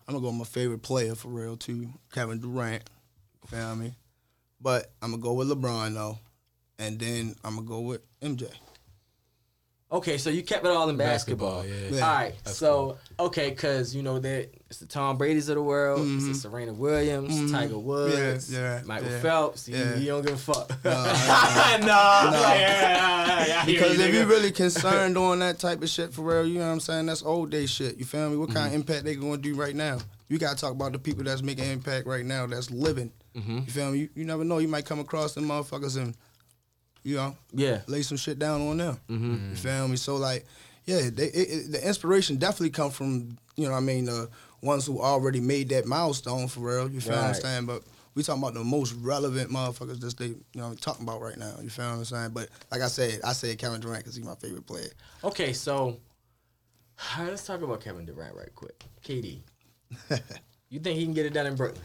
I'm gonna go with my favorite player for real too, Kevin Durant. Feel me? But I'm gonna go with LeBron though, and then I'm gonna go with MJ. Okay, so you kept it all in basketball. Basketball, yeah. Yeah. All right, so okay, cause you know that it's the Tom Brady's of the world, it's the mm-hmm. Serena Williams, mm-hmm. Tiger Woods, Mm-hmm. yeah, Michael yeah, Phelps. You, yeah. you don't give a fuck. No, nah, Because if you really concerned on that type of shit for real, you know what I'm saying? That's old day shit. You feel me? What kind of mm-hmm. impact they gonna do right now? You gotta talk about the people that's making impact right now, that's living. You feel me? You, you never know. You might come across them motherfuckers and you know yeah, lay some shit down on them. You feel me? So like, yeah, they, it, it, the inspiration definitely come from you know what I mean the ones who already made that milestone for real. You feel what I'm saying? But we talking about the most relevant motherfuckers that they you know talking about right now. You feel what I'm saying? But like I said, I said Kevin Durant because he's my favorite player. Okay, so all right, let's talk about Kevin Durant right quick. KD, you think he can get it done in Brooklyn?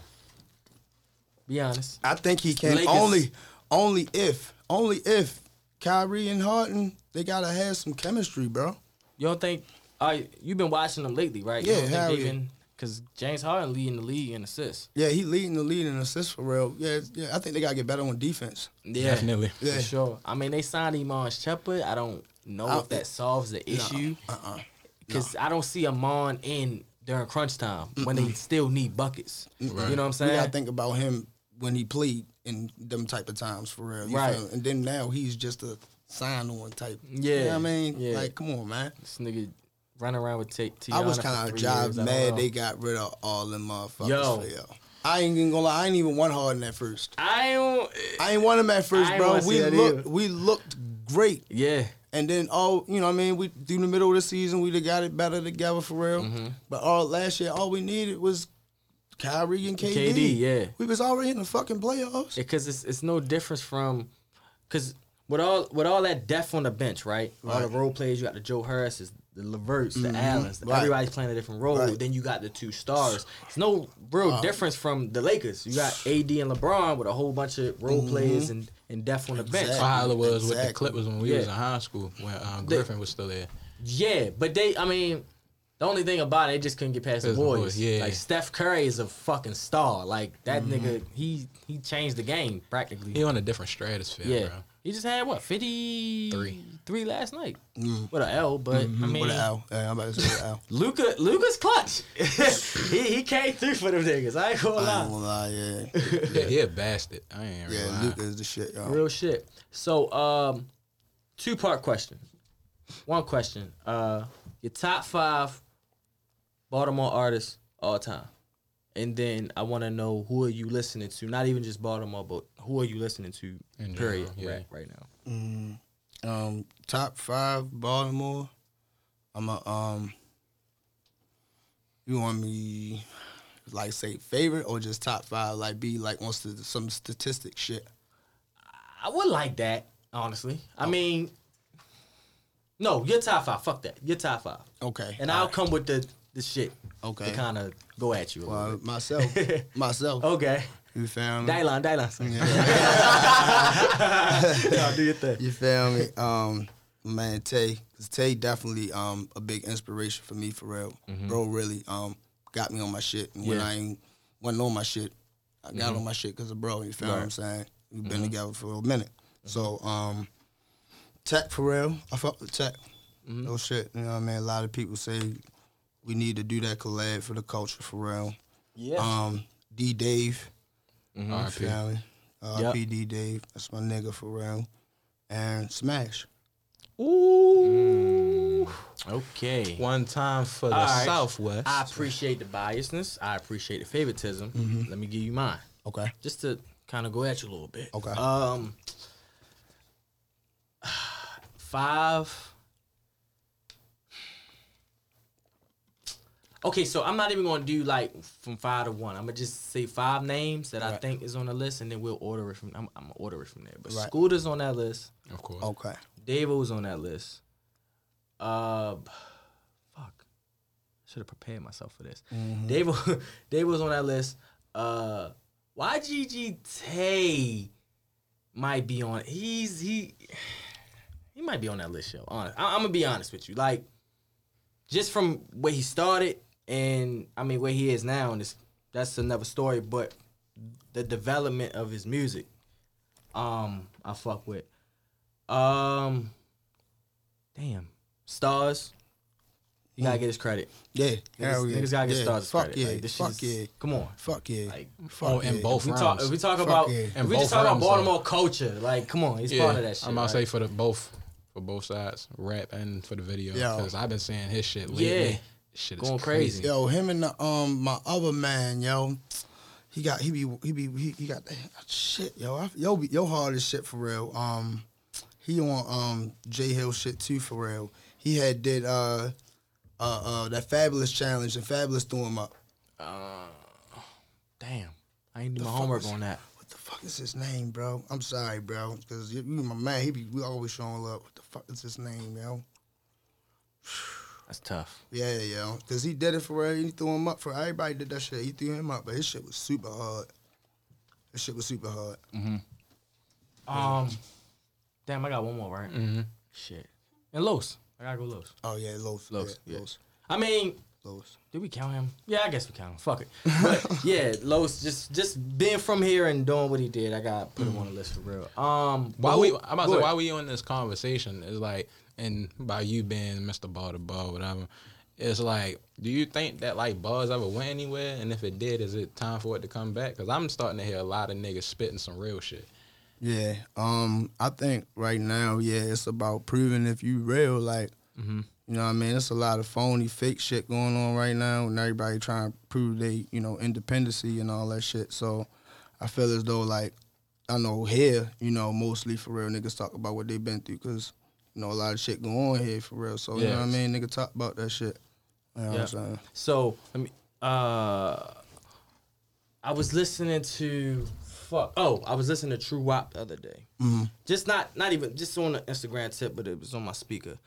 Be honest. I think he can Lakers. only only if only if Kyrie and Harden they gotta have some chemistry, bro. You don't think? Uh, you've been watching them lately, right? Yeah, you don't think yeah. even because James Harden leading the league in assists. Yeah, he leading the lead in assists for real. Yeah, yeah. I think they gotta get better on defense. Yeah, Definitely. for Yeah. sure. I mean, they signed Iman Shumpert. I don't know I- if that solves the issue Uh-uh. because I don't see Iman in during crunch time when they still need buckets. Right. You know what I'm We gotta think about him when he played in them type of times for real. You Right. feel? And then now he's just a sign on type. Yeah, You know what I mean? yeah. Like, come on, man. This nigga running around with T. I was kind of jive years. I don't mad they got rid of all them motherfuckers. Yo. For yo. I ain't even gonna lie. I ain't even want Harden at first. I don't. I ain't want him at first, bro. We looked, either. we looked great. Yeah. And then all you know, what I mean, we through the middle of the season, we got it better together for real. Mm-hmm. But all last year, all we needed was Kyrie and KD. KD, yeah. we was already in the fucking playoffs. because it's it's no difference from because with all with all that depth on the bench, right? All the role players, you got the Joe Harris's, the Leverts, the Allens. Mm-hmm. Right. Everybody's playing a different role. Right. Then you got the two stars. It's no real difference from the Lakers. You got AD and LeBron with a whole bunch of role players and, and depth on the bench. Mm-hmm. Exactly. How it was with the Exactly. Clippers when we Yeah. was in high school when um, Griffin was still there. Yeah, but they, I mean, the only thing about it, they just couldn't get past the Past the boys. boys, yeah. Like Steph Curry is a fucking star. Like that Mm-hmm. nigga, he he changed the game practically. He on a different stratosphere, yeah, bro. He just had what fifty Three. three last night with an L. But I mean, Mm-hmm. With an L. Yeah, I'm about to say with an L. Luka Luka's clutch. he he came through for them niggas. I ain't gonna I ain't lie. gonna lie, yeah. Yeah, he a bastard. I ain't Yeah, yeah, Luke is the shit, y'all. Real shit. So, um, two part question. One question. Uh, your top five Baltimore artists all time, and then I want to know who are you listening to? Not even just Baltimore, but who are you listening to? In period. general, yeah. Right, right now. Um, top five Baltimore. I'm a um. You want me like say favorite or just top five? Like be like wants to some statistic shit. I would like that, honestly. I mean, no, your top five. Fuck that. Your top five, Okay. and I'll come with the the shit. Okay. To kind of go at you. A little myself, myself. Okay. You feel me? Dylan, Dylan. Y'all do your thing. You feel me? Um, man, Tay, 'cause Tay definitely um a big inspiration for me for real. Bro, really um got me on my shit, and when Mm-hmm. Yeah. I ain't wasn't on my shit, I got on my shit because of bro. You feel what I'm saying? We've been together for a minute, so um, Tech for real. I fuck with Tech. No shit. You know what I mean? A lot of people say we need to do that collab for the culture for real. Yeah. Um, D Dave. You RP. feel me? Uh, Yep. PD Dave, that's my nigga for real. And Smash. Ooh. Okay. One time for the All right. Southwest. I appreciate the biasness. I appreciate the favoritism. Let me give you mine. Okay. just to kind of go at you a little bit. Okay. Um, five. Okay, so I'm not even gonna do like from five to one. I'm gonna just say five names that I think is on the list, and then we'll order it from. I'm, I'm gonna order it from there. But Right. Scooter's on that list. Of course. Okay. Davo's on that list. Uh, fuck. Should have prepared myself for this. Davo, Davo's on that list. Uh, YGG Tay might be on. He's he. He might be on that list, yo. Honest, I, I'm gonna be honest with you. Like, just from where he started and I mean where he is now, and it's, that's another story. But the development of his music, um, I fuck with. Um, damn, stars. You gotta get his credit. Yeah. Niggas, Hell yeah. niggas gotta get yeah. stars. Fuck credit. yeah. Like, this Fuck shit's- yeah. Come on. Fuck yeah. Like, Fuck Oh, yeah. in both If we realms. talk, if we talk Fuck about, yeah. if we just talk about realms, though. Baltimore culture, like, come on, he's yeah, part of that shit. I'm gonna right? say for the both, for both sides, rap and for the video, because I've been seeing his shit lately. Yeah. Shit is Going crazy. crazy. Yo, him and the, um my other man, yo, he got he be he be he, he got that shit, yo. I, yo, be- yo hard as shit for real. Um, he on um J Hill shit too for real. He had did uh uh uh that Fabolous challenge and Fabolous threw him up. Damn, I ain't do The my homework was- on that. What the fuck is his name, bro? I'm sorry, bro, because you, you my man. He be we always showing up. What the fuck is his name, yo? That's tough. Yeah, yo, because he did it for real. He threw him up for everybody. Did that shit. He threw him up, but his shit was super hard. His shit was super hard. Um, damn, I got one more, right? Mm-hmm. Shit. And Los. I gotta go Los. Oh yeah, Los. Los, yeah, yeah. Los. I mean, Los. did we count him? Yeah, I guess we count him. Fuck it. But yeah, Los just just being from here and doing what he did, I got to put him on the list for real. Um, Why we? I'm about to say ahead. why we on this conversation is like, and by you being Mr. Ball to Ball, whatever. It's like, do you think that like bars ever went anywhere? And if it did, is it time for it to come back? Because I'm starting to hear a lot of niggas spitting some real shit. Yeah. Um, I think right now, yeah, it's about proving if you real. Like, Mm-hmm. you know, what I mean, it's a lot of phony, fake shit going on right now, and everybody trying to prove they, you know, independency and all that shit. So, I feel as though like, I know here, you know, mostly for real niggas talk about what they've been through because, you know, a lot of shit going on here for real. So, you know what I mean? Nigga talk about that shit. You know what Yeah. I'm saying? So I mean, uh, I was listening to fuck. Oh, I was listening to True Wop the other day. Hmm. Just not not even just on the Instagram tip, but it was on my speaker,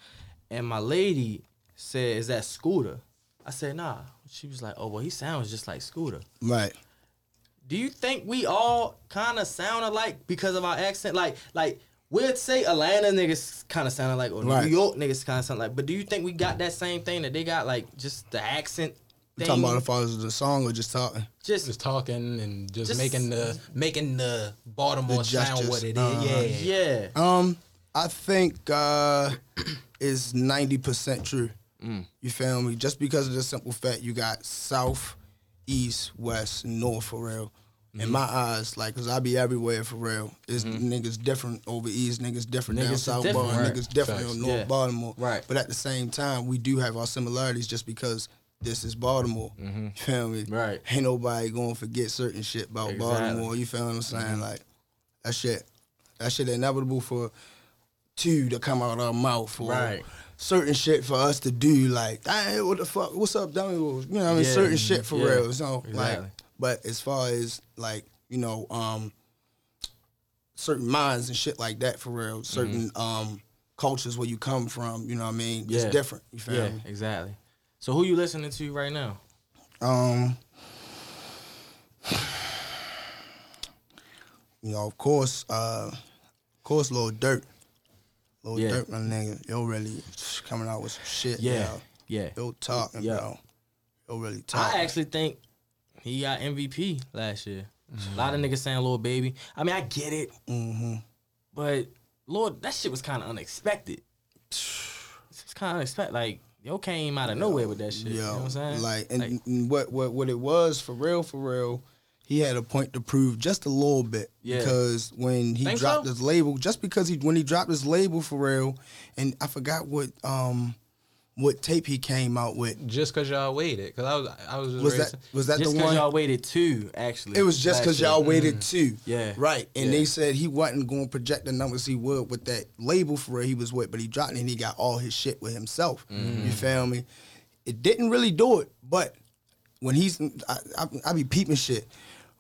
and my lady said, "Is that Scooter?" I said, "Nah." She was like, "Oh well, he sounds just like Scooter." Right. Do you think we all kind of sound alike because of our accent? Like, like we'd say Atlanta niggas kind of sounded like, or Right. New York niggas kind of sound like. But do you think we got that same thing that they got, like just the accent? Thing? talking about as far as the song or just talking? just Just talking and just, Just- making the making the Baltimore The sound what it is. Uh-huh. Yeah. yeah. Um, I think uh is ninety percent true. You feel me? Just because of the simple fact you got south, east, west, north for real. In my eyes, like, cause I be everywhere for real. It's mm-hmm. niggas different over east, niggas different Niggas down south, different, Baltimore, right. niggas different Facts. on North Yeah. Baltimore. Right. But at the same time, we do have our similarities just because this is Baltimore. Mm-hmm. You feel me? Right. Ain't nobody gonna forget certain shit about Exactly. Baltimore. You feel what I'm saying? Mm-hmm. Like that shit, that shit inevitable for two to come out our mouth or Right. certain shit for us to do. Like, hey, what the fuck? What's up, dummy? You know what I mean? Yeah. Certain shit for Yeah. real. So like, Exactly. But as far as like you know, um, certain minds and shit like that for real. Certain um cultures where you come from. You know what I mean? It's Mm-hmm. Different. You feel Yeah, me? exactly. So who you listening to right now? Um, you know, of course, uh, of course, Lil Durk, Lil Yeah. Durk, my nigga, yo, really coming out with some shit. Yeah, yo. yeah. yo, talking, Yeah. bro, yo, really talking. I actually think he got MVP last year. A lot of niggas saying "Lil Baby." I mean, I get it, mm-hmm. but Lord, that shit was kind of unexpected. It's kind of unexpected. Like yo came out of nowhere with that shit. Yo, you know what I'm saying? like, and, and what what what it was for real, for real. He had a point to prove just a little bit Yeah. because when he Think dropped so? his label, just because he when he dropped his label for real, and I forgot what um what tape he came out with. Just cause y'all waited, cause I was I was just Was ready that was that Just the because one? y'all waited two, actually. It was just because last y'all year. waited too. Yeah. Right. And Yeah. they said he wasn't going to project the numbers he would with that label for where he was with, but he dropped it and he got all his shit with himself. Mm-hmm. You feel me? It didn't really do it, but when he's, I, I, I be peeping shit.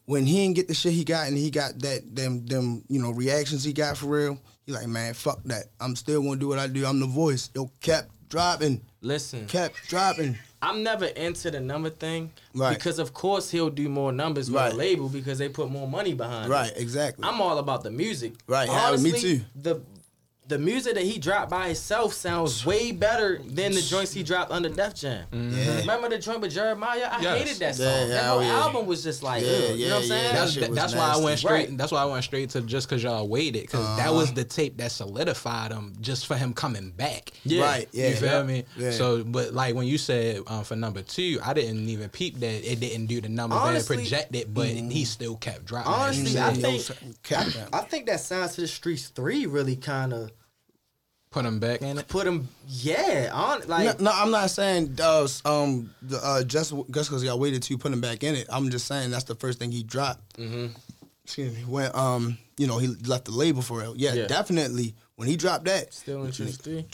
When he didn't get the shit he got and he got that them them you know reactions he got for real, he like man fuck that. I'm still gonna do what I do. I'm the voice. Yo kept dropping, Listen, kept dropping. I'm never into the number thing Right. because, of course, he'll do more numbers with Right. a label because they put more money behind it. Right, exactly. I'm all about the music. Right, yeah, me Honestly, too. The the music that he dropped by himself sounds way better than the joints he dropped under Def Jam. Mm-hmm. Yeah. Remember the joint with Jeremiah? I Yes. hated that song. Yeah, that whole yeah. album was just like, Yeah, ugh, you know what I'm yeah, saying? That's, shit was that's why I went straight. Right. That's why I went straight to just cause y'all waited, because that uh-huh. was the tape that solidified him just for him coming back. Yeah. Right, yeah. you feel me? Yeah. So, but like when you said um, for number two, I didn't even peep that it didn't do the number Honestly- that it projected, but he mm-hmm. still kept dropping. Honestly. I Yo, think son. I think that Signed to the Streets three really kind of put him back in it. put him, yeah, on like no, no, I'm not saying uh, um the, uh, just just because y'all waited to put him back in it. I'm just saying that's the first thing he dropped. Mm-hmm. Excuse me. When um you know he left the label for it. Yeah, Yeah. definitely. When he dropped that, still interesting.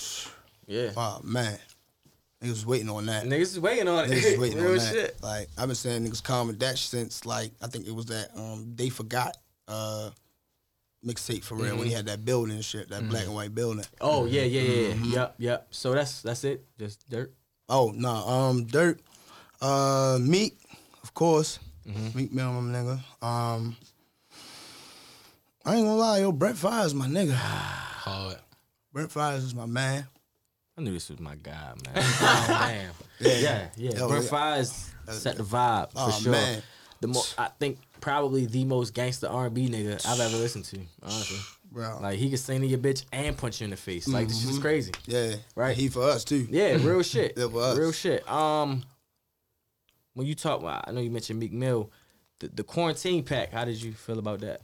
Yeah, oh man, he was waiting on that. niggas is waiting on it. Niggas was waiting Real on that. shit. Like I've been saying niggas calm with that since like I think it was that um they forgot uh mixtape for real when he had that building and shit, that black and white building. Oh yeah, yeah, yeah, Mm-hmm. Yep, yep. So that's that's it. Just Durk. Oh no, um, Durk, uh, meat, of course, Mm-hmm. Meek Mill, my nigga. Um, I ain't gonna lie, yo, Brent Faiyaz, my nigga. Hard. Brent Faiyaz is my man. I knew this was my guy, man. oh, man. Yeah, yeah. Brent yeah. Fires set the vibe for Oh, sure. man. The mo- I think probably the most gangster R and B nigga I've ever listened to. Honestly, Bro. like he can sing to your bitch and punch you in the face. Like this shit is crazy. Yeah, Right. He for us too. Yeah, real shit. Yeah, for us. Real shit. Um, when you talk, well, I know you mentioned Meek Mill. The, the quarantine pack. How did you feel about that?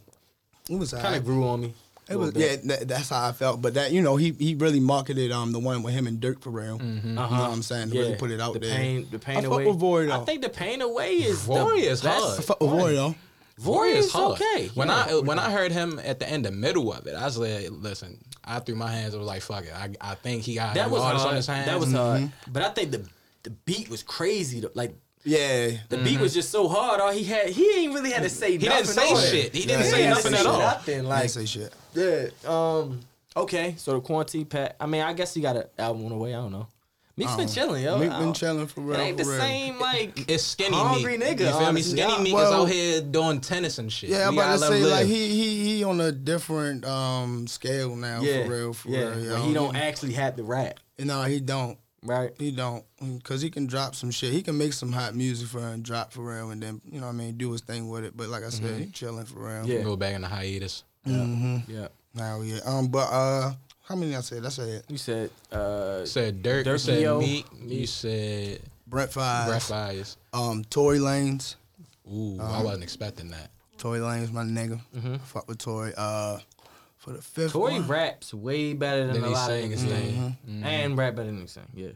It was Kind of grew on me. A It was little yeah. That, that's how I felt. But that you know he he really marketed um the one with him and Durk for real. Uh-huh. You know what I'm saying? To really put it out the there. Pain, the pain I fuck away. with Void, I think the pain away is Void the is best. hard. I fuck with Void though. Void is hard. okay. When yeah. I when I heard him at the end, the middle of it, I was like, listen, I threw my hands. I was like, fuck it. I, I think he got that was hard. on his hands. That was hard. Mm-hmm. But I think the the beat was crazy. Like Yeah. the beat was just so hard. All he had, he ain't really had to say. He nothing didn't say on it. shit. He didn't Yeah, say he nothing at all. Nothing. I ain't Like say shit. yeah. Um. Okay. So the quarantine pack. I mean, I guess he got an album on the way. I don't know. Meek's been chilling, yo. Meek I been chilling for real. It ain't the real. same like. It's skinny Hungry Meek. nigga, You feel me? honestly. Skinny Yeah, Meek well- is out here doing tennis and shit. Yeah, I'm about to say him like he he he on a different um scale now Yeah. for real, for yeah. real. Where yo. he don't actually have to rap, No, he don't. Right? He don't, cause he can drop some shit. He can make some hot music for and drop for real, and then you know what I mean do his thing with it. But like I said, he chilling for real. Yeah. Go back in the hiatus. Yeah. Now yeah. Um, but uh, how many I said? That's it. You said uh, Said Durk. Durk you said Neo, Meek. You said Brent Five. Brent Faiyaz. Um, Tory Lanez. Ooh, Uh-huh. I wasn't expecting that. Tory Lanez, my nigga. Fuck with Tory. Uh, for the fifth Tory one. raps way better than Then a lot of sang niggas his think. name. and rap better than he sing. Yeah,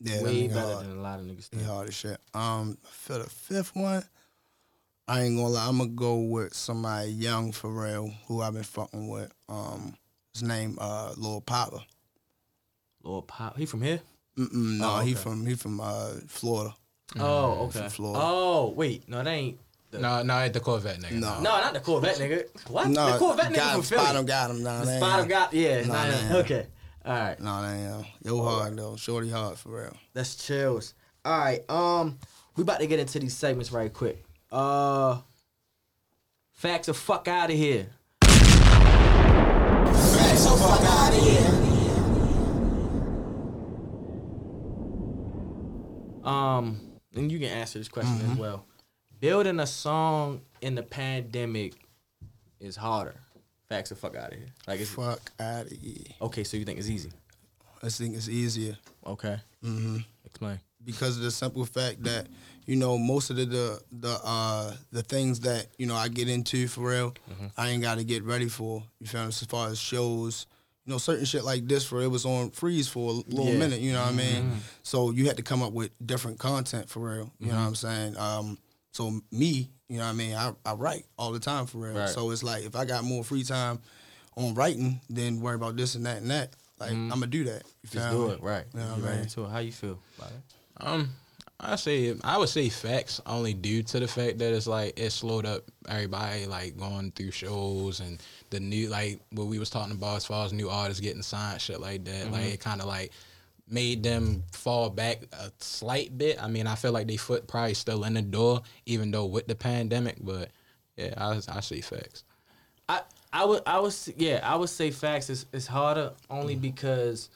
yeah, way better hard. than a lot of niggas He think. hard as shit. Um, for the fifth one, I ain't gonna lie. I'm gonna go with somebody young for real who I've been fucking with. Um, his name uh Lil Papa. Lord Pop, he from here? Mm-mm, no, Oh, he from he from uh Florida. Oh, okay. from Florida. Oh, wait, no, that ain't. The, No, no, the Corvette nigga. No. no, not the Corvette nigga. What? No, the Corvette nigga got from him, Philly. spot him, got him. Nah, The that spot him. got yeah. Nah, nah, nah, okay, all right. No, that ain't him. Yo hard though, shorty hard for real. That's chills. All right, um, we about to get into these segments right quick. Uh, facts are fuck out of here. Facts are fuck out of here. Um, and you can answer this question Mm-hmm. as well. Building a song in the pandemic is harder. Facts of fuck out of here. Like it's Fuck out of here. okay. So you think it's easy? I think it's easier. Okay. Mm-hmm. Explain. because of the simple fact that you know most of the the the, uh, the things that you know I get into for real, Mm-hmm. I ain't got to get ready for. You feel me? As far as shows, you know, certain shit like this for it was on freeze for a little Yeah. minute, you know what I mean? So you had to come up with different content for real. You know what I'm saying? Um, so me, you know what I mean, I, I write all the time for real. Right. So it's like if I got more free time on writing, then worry about this and that and that. Like I'm gonna do that. You Just do it, right? You know what I mean? into it. How you feel about it? Um, I say I would say facts only due to the fact that it's like it slowed up everybody like going through shows and the new like what we was talking about as far as new artists getting signed, shit like that. Like it kind of like made them fall back a slight bit. I mean, I feel like they foot probably still in the door, even though with the pandemic. But yeah, I I say facts. I I would I would yeah I would say facts is is harder only mm-hmm. because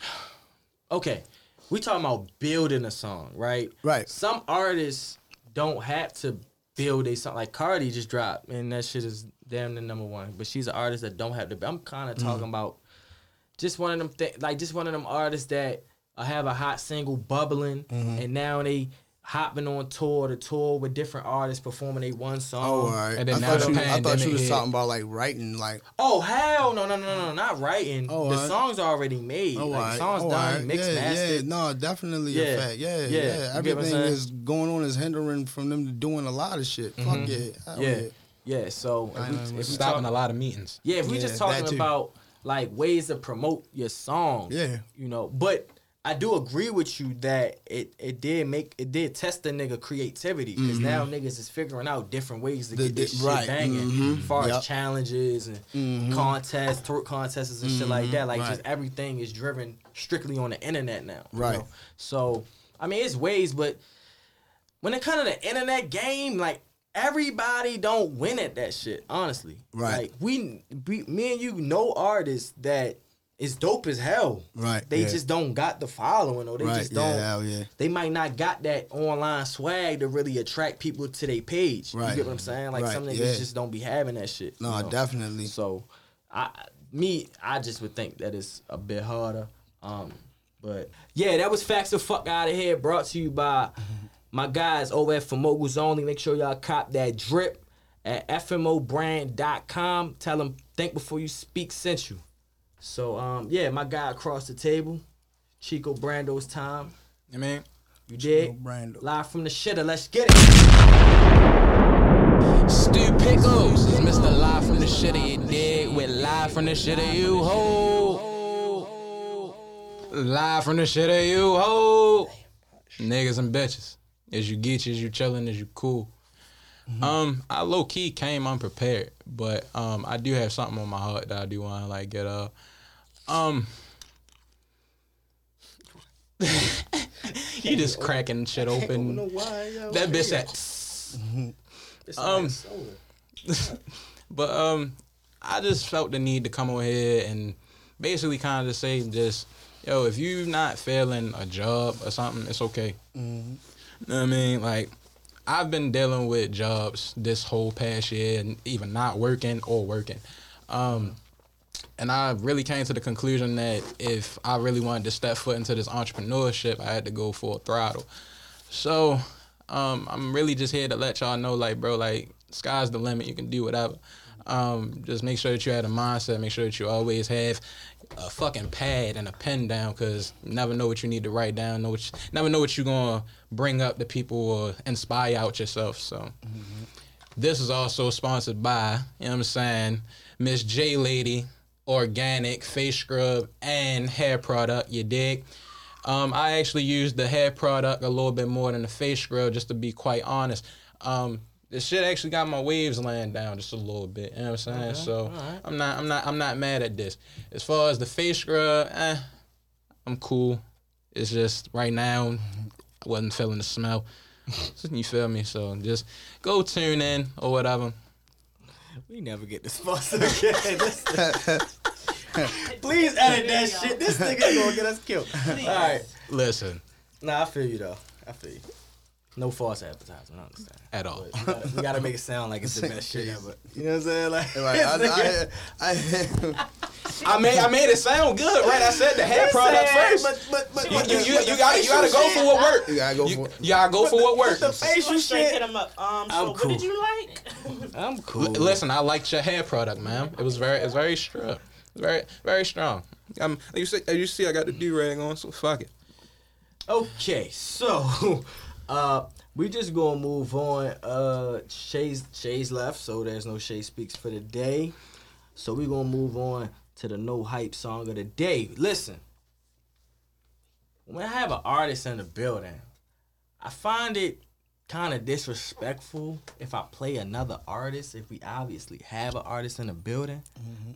okay we talking about building a song right Right. some artists don't have to build a song like Cardi just dropped and that shit is damn the number one but she's an artist that don't have to I'm kind of talking mm-hmm. about just one of them th- like just one of them artists that uh, have a hot single bubbling and now they hopping on tour to tour with different artists performing a one song Oh, all right. And then I, now thought you, I thought you was hit. talking about like writing, like Oh hell no no no no not writing. Oh, the alright. song's already made. Oh, like, alright. the song's Oh, done, alright. mixed, yeah, mastered. Yeah, no, definitely Yeah. a fact. Yeah, Yeah. yeah. You get what I'm Everything saying? is going on is hindering from them doing a lot of shit. Fuck yeah. Hell yeah, yeah. So if we, if we Stopping talk- a lot of meetings. yeah, if we Yeah, just that talking too. about like ways to promote your song. Yeah. you know. But I do agree with you that it it did make it did test the nigga creativity because now niggas is figuring out different ways to Mm-hmm. The- get this the- shit right. banging. Mhm. As far Yep. Mm-hmm. as challenges and contests, twerk contests and shit like that. Like Right. just everything is driven strictly on the internet now. you Right. know? So I mean, it's ways, but when it comes to the internet game, like everybody don't win at that shit. Honestly, Right. Like we, we me and you know artists that is dope as hell. Right, They yeah. just don't got the following, or they Right, just don't. hell yeah. They might not got that online swag to really attract people to their page. Right. You get what I'm saying? Like Right, some niggas yeah. just don't be having that shit. No, you know? definitely. So, I me I just would think that it's a bit harder. Um, but yeah, that was facts the fuck out of here. Brought to you by my guys over at For Moguls Only. Make sure y'all cop that drip at fmobrand.com. Tell them think before you speak sent you. So um, yeah, my guy across the table, Chico Brando's time. I mean, You did Brando. live from the shitter. Let's get it. Stu Pickles is Mr. Live from the Shitter, you dig? With Live from the Shitter, you ho. Live from the Shitter, you ho. Niggas and bitches. Is you get as you chillin', as you cool. Um, I low key came unprepared, but um, I do have something on my heart that I do want to like get up. Um, you just cracking shit open. That bitch said. Um, but um, I just felt the need to come over here and basically kind of just say just, yo, if you're not failing a job or something, it's okay. You know I mean? Like, I've been dealing with jobs this whole past year and even not working or working. Um, and I really came to the conclusion that if I really wanted to step foot into this entrepreneurship, I had to go full throttle. So um, I'm really just here to let y'all know, like, bro, like, sky's the limit. You can do whatever. Um, just make sure that you have a mindset. Make sure that you always have a fucking pad and a pen down, because you never know what you need to write down. Know what you, never know what you're gonna bring up to people or inspire out yourself. So this is also sponsored by, you know what I'm saying, Miss J Lady, organic face scrub and hair product. You dig? Um, I actually use the hair product a little bit more than the face scrub, just to be quite honest. Um, this shit actually got my waves laying down just a little bit. You know what I'm saying? so I'm not, I'm not, I'm not mad at this. As far as the face scrub, eh, I'm cool. It's just right now, I wasn't feeling the smell. you feel me? So just go tune in or whatever. We never get this sponsor again. Please edit that shit. This nigga gonna get us killed. All right. Listen, Nah, I feel you though. I feel you. No false advertising. I understand. at all. But we, gotta, we gotta make it sound like it's the best shit ever. You know what I'm saying? Like, Right. I, I, I, I made I made it sound good, right? I said the hair product first. But but but, you, but you, you, you gotta you gotta go facial for what works. You gotta go You, for it. you gotta go for what shit- The works. facial Straight hit shit. him up. Um, so I'm what cool. did you like? I'm cool. L- Listen, I liked your hair product, man. It was very it's very strong, Very, very strong. Um, you see, you see, I got the do rag on, so fuck it. Okay, so uh we just gonna move on. Uh Shay's Shay's left, so there's no Shay Speaks for the day. So we gonna move on to the no hype song of the day. Listen. When I have an artist in the building, I find it kind of disrespectful if I play another artist, if we obviously have an artist in the building,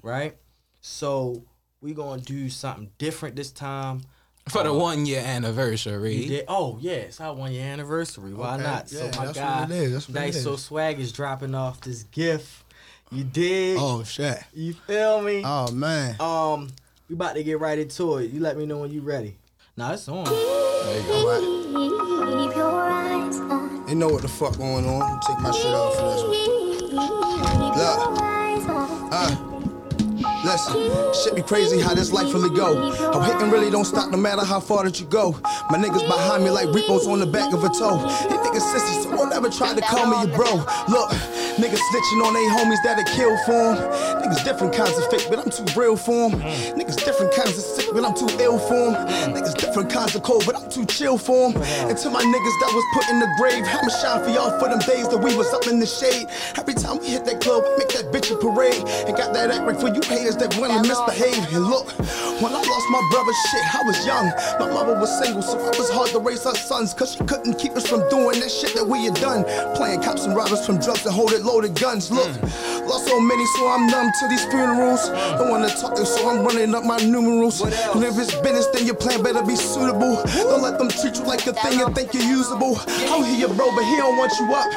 right? So we gonna do something different this time. For the Uh, one year anniversary. you did? Oh yeah, it's our one year anniversary. Why Okay, not? yeah, so my that's guy, what it is, that's what it Dice So. Swag is dropping off this gift. You did? Oh shit. You feel me? Oh man. Um, we about to get right into it. You let me know when you ready. Now it's on. Keep your eyes on. They know what the fuck going on. Take my shit off for this one. Look. Uh, listen, shit be crazy how this life really go. How hitting really don't stop no matter how far that you go. My niggas behind me like repos on the back of a toe. These niggas sissies, so don't ever try to call me your bro. Look, niggas snitching on they homies that'll kill for 'em. Niggas different kinds of fake, but I'm too real for 'em. Niggas different kinds of sick, but I'm too ill for 'em. Niggas different kinds of cold, but I'm too chill for 'em. And to my niggas that was put in the grave, I'ma shine for y'all for them days that we was up in the shade. Every time we hit that club, we make that bitch a parade. And got that act right for you haters that wanna misbehave. And look, when I lost my brother, shit, I was young. My mother was single, so it was hard to raise her sons. Cause she couldn't keep us from doing that shit that we had done. Playing cops and robbers from drugs and holding loaded guns. Look, lost so many, so I'm numb to these funerals. Don't wanna talk, so I'm running up my numerals. And if it's business, then your plan better be suitable. Don't let them treat you like a thing and think you're usable. I'll hear your bro, but he don't want you up.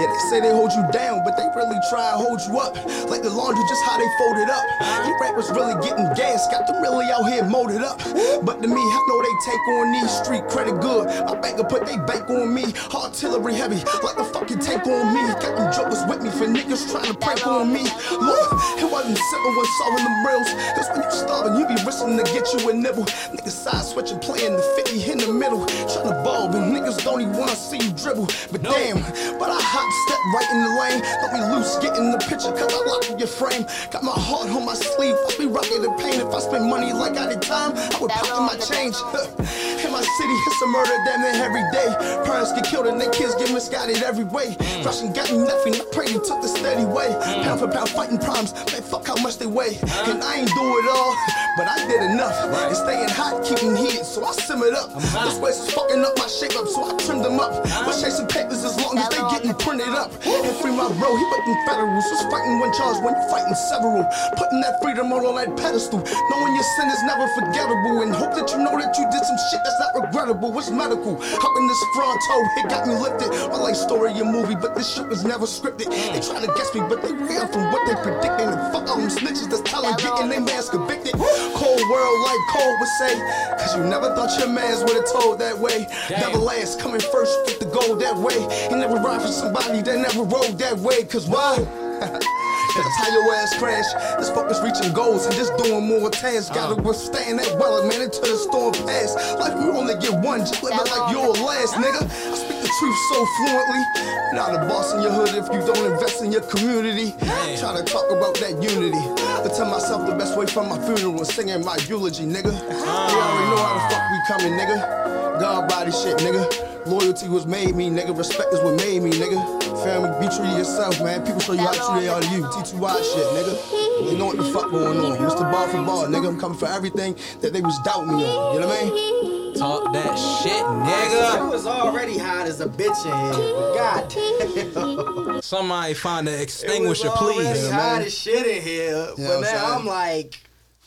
Yeah, they say they hold you down, but they really try to hold you up. Like the laundry, just how they fold it up. You rappers really getting gas, got them really out here molded up. But to me, I know they take on these street credit good. My banker put they bank on me. Artillery heavy, like the fucking tank on me. Got them jokers with me for niggas trying to prank on me. Look, it wasn't simple when solving them reels. Cause when you starving, you be risking to get you a nibble. Niggas side switching, playing the 50 in the middle. Trying to ball, but niggas don't even wanna see you dribble. But damn, but I hop, step right in the lane. Don't be loose, get in the picture, cause I lock your frame. Got my heart on my sleeve, I'll be rocking the pain. If I spend money like I did time, I would pocket my change. in my city, it's a murder damn near every day. Parents get killed and their kids get misguided every way. Mm. Russian got me nothing, I pray you took the steady way. Mm. Pound for pound fighting problems, man, fuck how much they weigh. And I ain't do it all, but I did enough. And staying hot, keeping heated, so I simmered up. This place is fucking up my shape up, so I trimmed them up. But chasing papers as long as they getting printed up. And free my bro, he wasn't federals. Was fighting one charge when you fighting several. Putting that freedom on that pedestal. Knowing your sin is never forgettable. And hope that you know that you did some shit that's not regrettable. It's medical. Up in this fronto, it got me lifted. My life story a movie, but this shit was never scripted. They trying to guess me, but they real from what they predicting. And fuck all them snitches that's telling, getting their mans convicted. Cold world like Cole would say. Cause you never thought your mans would have told that way. Never last, coming first, get the gold that way. You never ride for somebody that never rode that way. Cause why? That's how your ass crash. This fuckers reaching goals and just doing more tasks. Gotta withstand that weather, man, until the storm pass. Life, you only get one, just live it like your last, nigga. I speak the truth so fluently. You're not a boss in your hood if you don't invest in your community. Try to talk about that unity. I tell myself the best way from my funeral is singing my eulogy, nigga. You already know how the fuck we coming, nigga. God body shit, nigga. Loyalty was made me, nigga. Respect is what made me, nigga. Family, be true to yourself, man. People show you how true they are to you. T2Y shit, nigga. You know what the fuck going on. Mr. Ball for ball, nigga. I'm coming for everything that they was doubting me on. You know what I mean? Talk that shit, It nigga. was already hot as a bitch in here. God damn. Somebody find an It was extinguisher, already please. hot as shit in here. Yeah, but I'm now. I'm like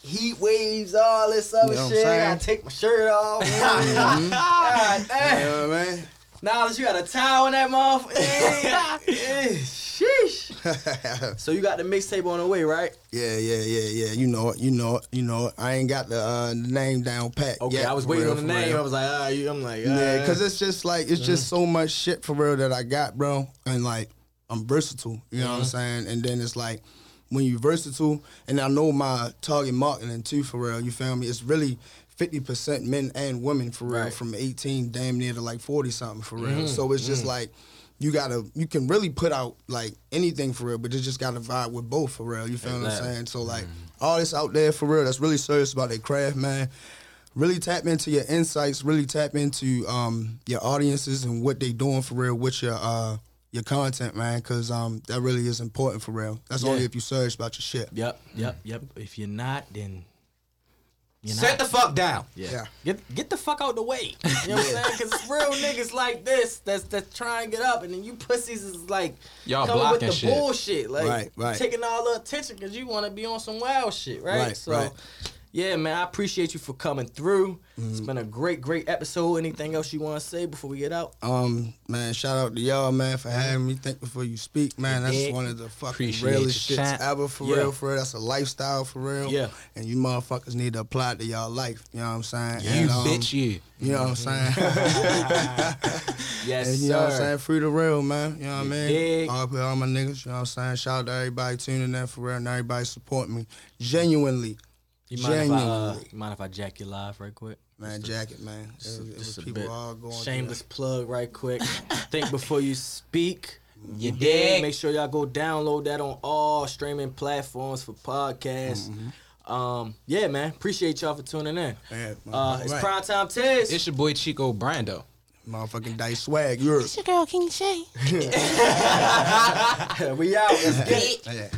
heat waves, all this other You know shit. I gotta take my shirt off. Mm-hmm. God You damn. know what I mean? Now that you got a towel in that motherfucker. Eh, Sheesh. So you got the mixtape on the way, right? Yeah, yeah, yeah, yeah. You know it, you know it, you know it. I ain't got the uh, name down pat. Okay, yet, I was waiting real, on the name. real. I was like, ah, you, I'm like, Yeah, because it's just like it's just so much shit for real that I got, bro. And like I'm versatile, you know what I'm saying? And then it's like when you're versatile, and I know my target marketing too, for real. You feel me? It's really. 50% men and women for real, Right. from 18 damn near to like 40 something for real. So it's just like you gotta you can really put out like anything for real, but you just gotta vibe with both for real. You feel what I'm saying? So like all this out there for real, that's really serious about their craft, man. Really tap into your insights. Really tap into um, your audiences and what they doing for real with your uh, your content, man. Because um, that really is important for real. That's only if you serious about your shit. Yep, yep, yep. If you're not, then you're Set not. the fuck down. Yeah. Yeah. Get get the fuck out the way. You know what I'm saying? Because it's real niggas like this that's that's trying to get up, and then you pussies is like Y'all coming with blocking the shit. bullshit, like Right, right. taking all the attention because you want to be on some wild shit, right? Right, so. right. Yeah, man, I appreciate you for coming through. Mm-hmm. It's been a great, great episode. Anything else you want to say before we get out? Um, man, shout out to y'all, man, for having me. Think before you speak, man. That's Yeah. one of the fucking Appreciate realest shits ever, for Yeah. real, for real. That's a lifestyle, for real. Yeah. And you motherfuckers need to apply it to y'all life. You know what I'm saying? You and, um, bitch, you. You know what I'm saying? Yes, and you know what I'm saying? Free the real, man. You know what I mean? All, all my niggas, you know what I'm saying? Shout out to everybody tuning in for real and everybody supporting me. Genuinely. You mind, if I, uh, you mind if I jack you live right quick? Man, jacket, man. It was, it was a people bit. all going Shameless plug right quick. Think before you speak. You dig? dig? Make sure y'all go download that on all streaming platforms for podcasts. Mm-hmm. Um, yeah, man. Appreciate y'all for tuning in. Yeah, Uh, it's right. prime time Tiz. It's your boy Chico Brando. Motherfucking dice swag. You're It's your girl King Shay. we out. Let's get it. yeah.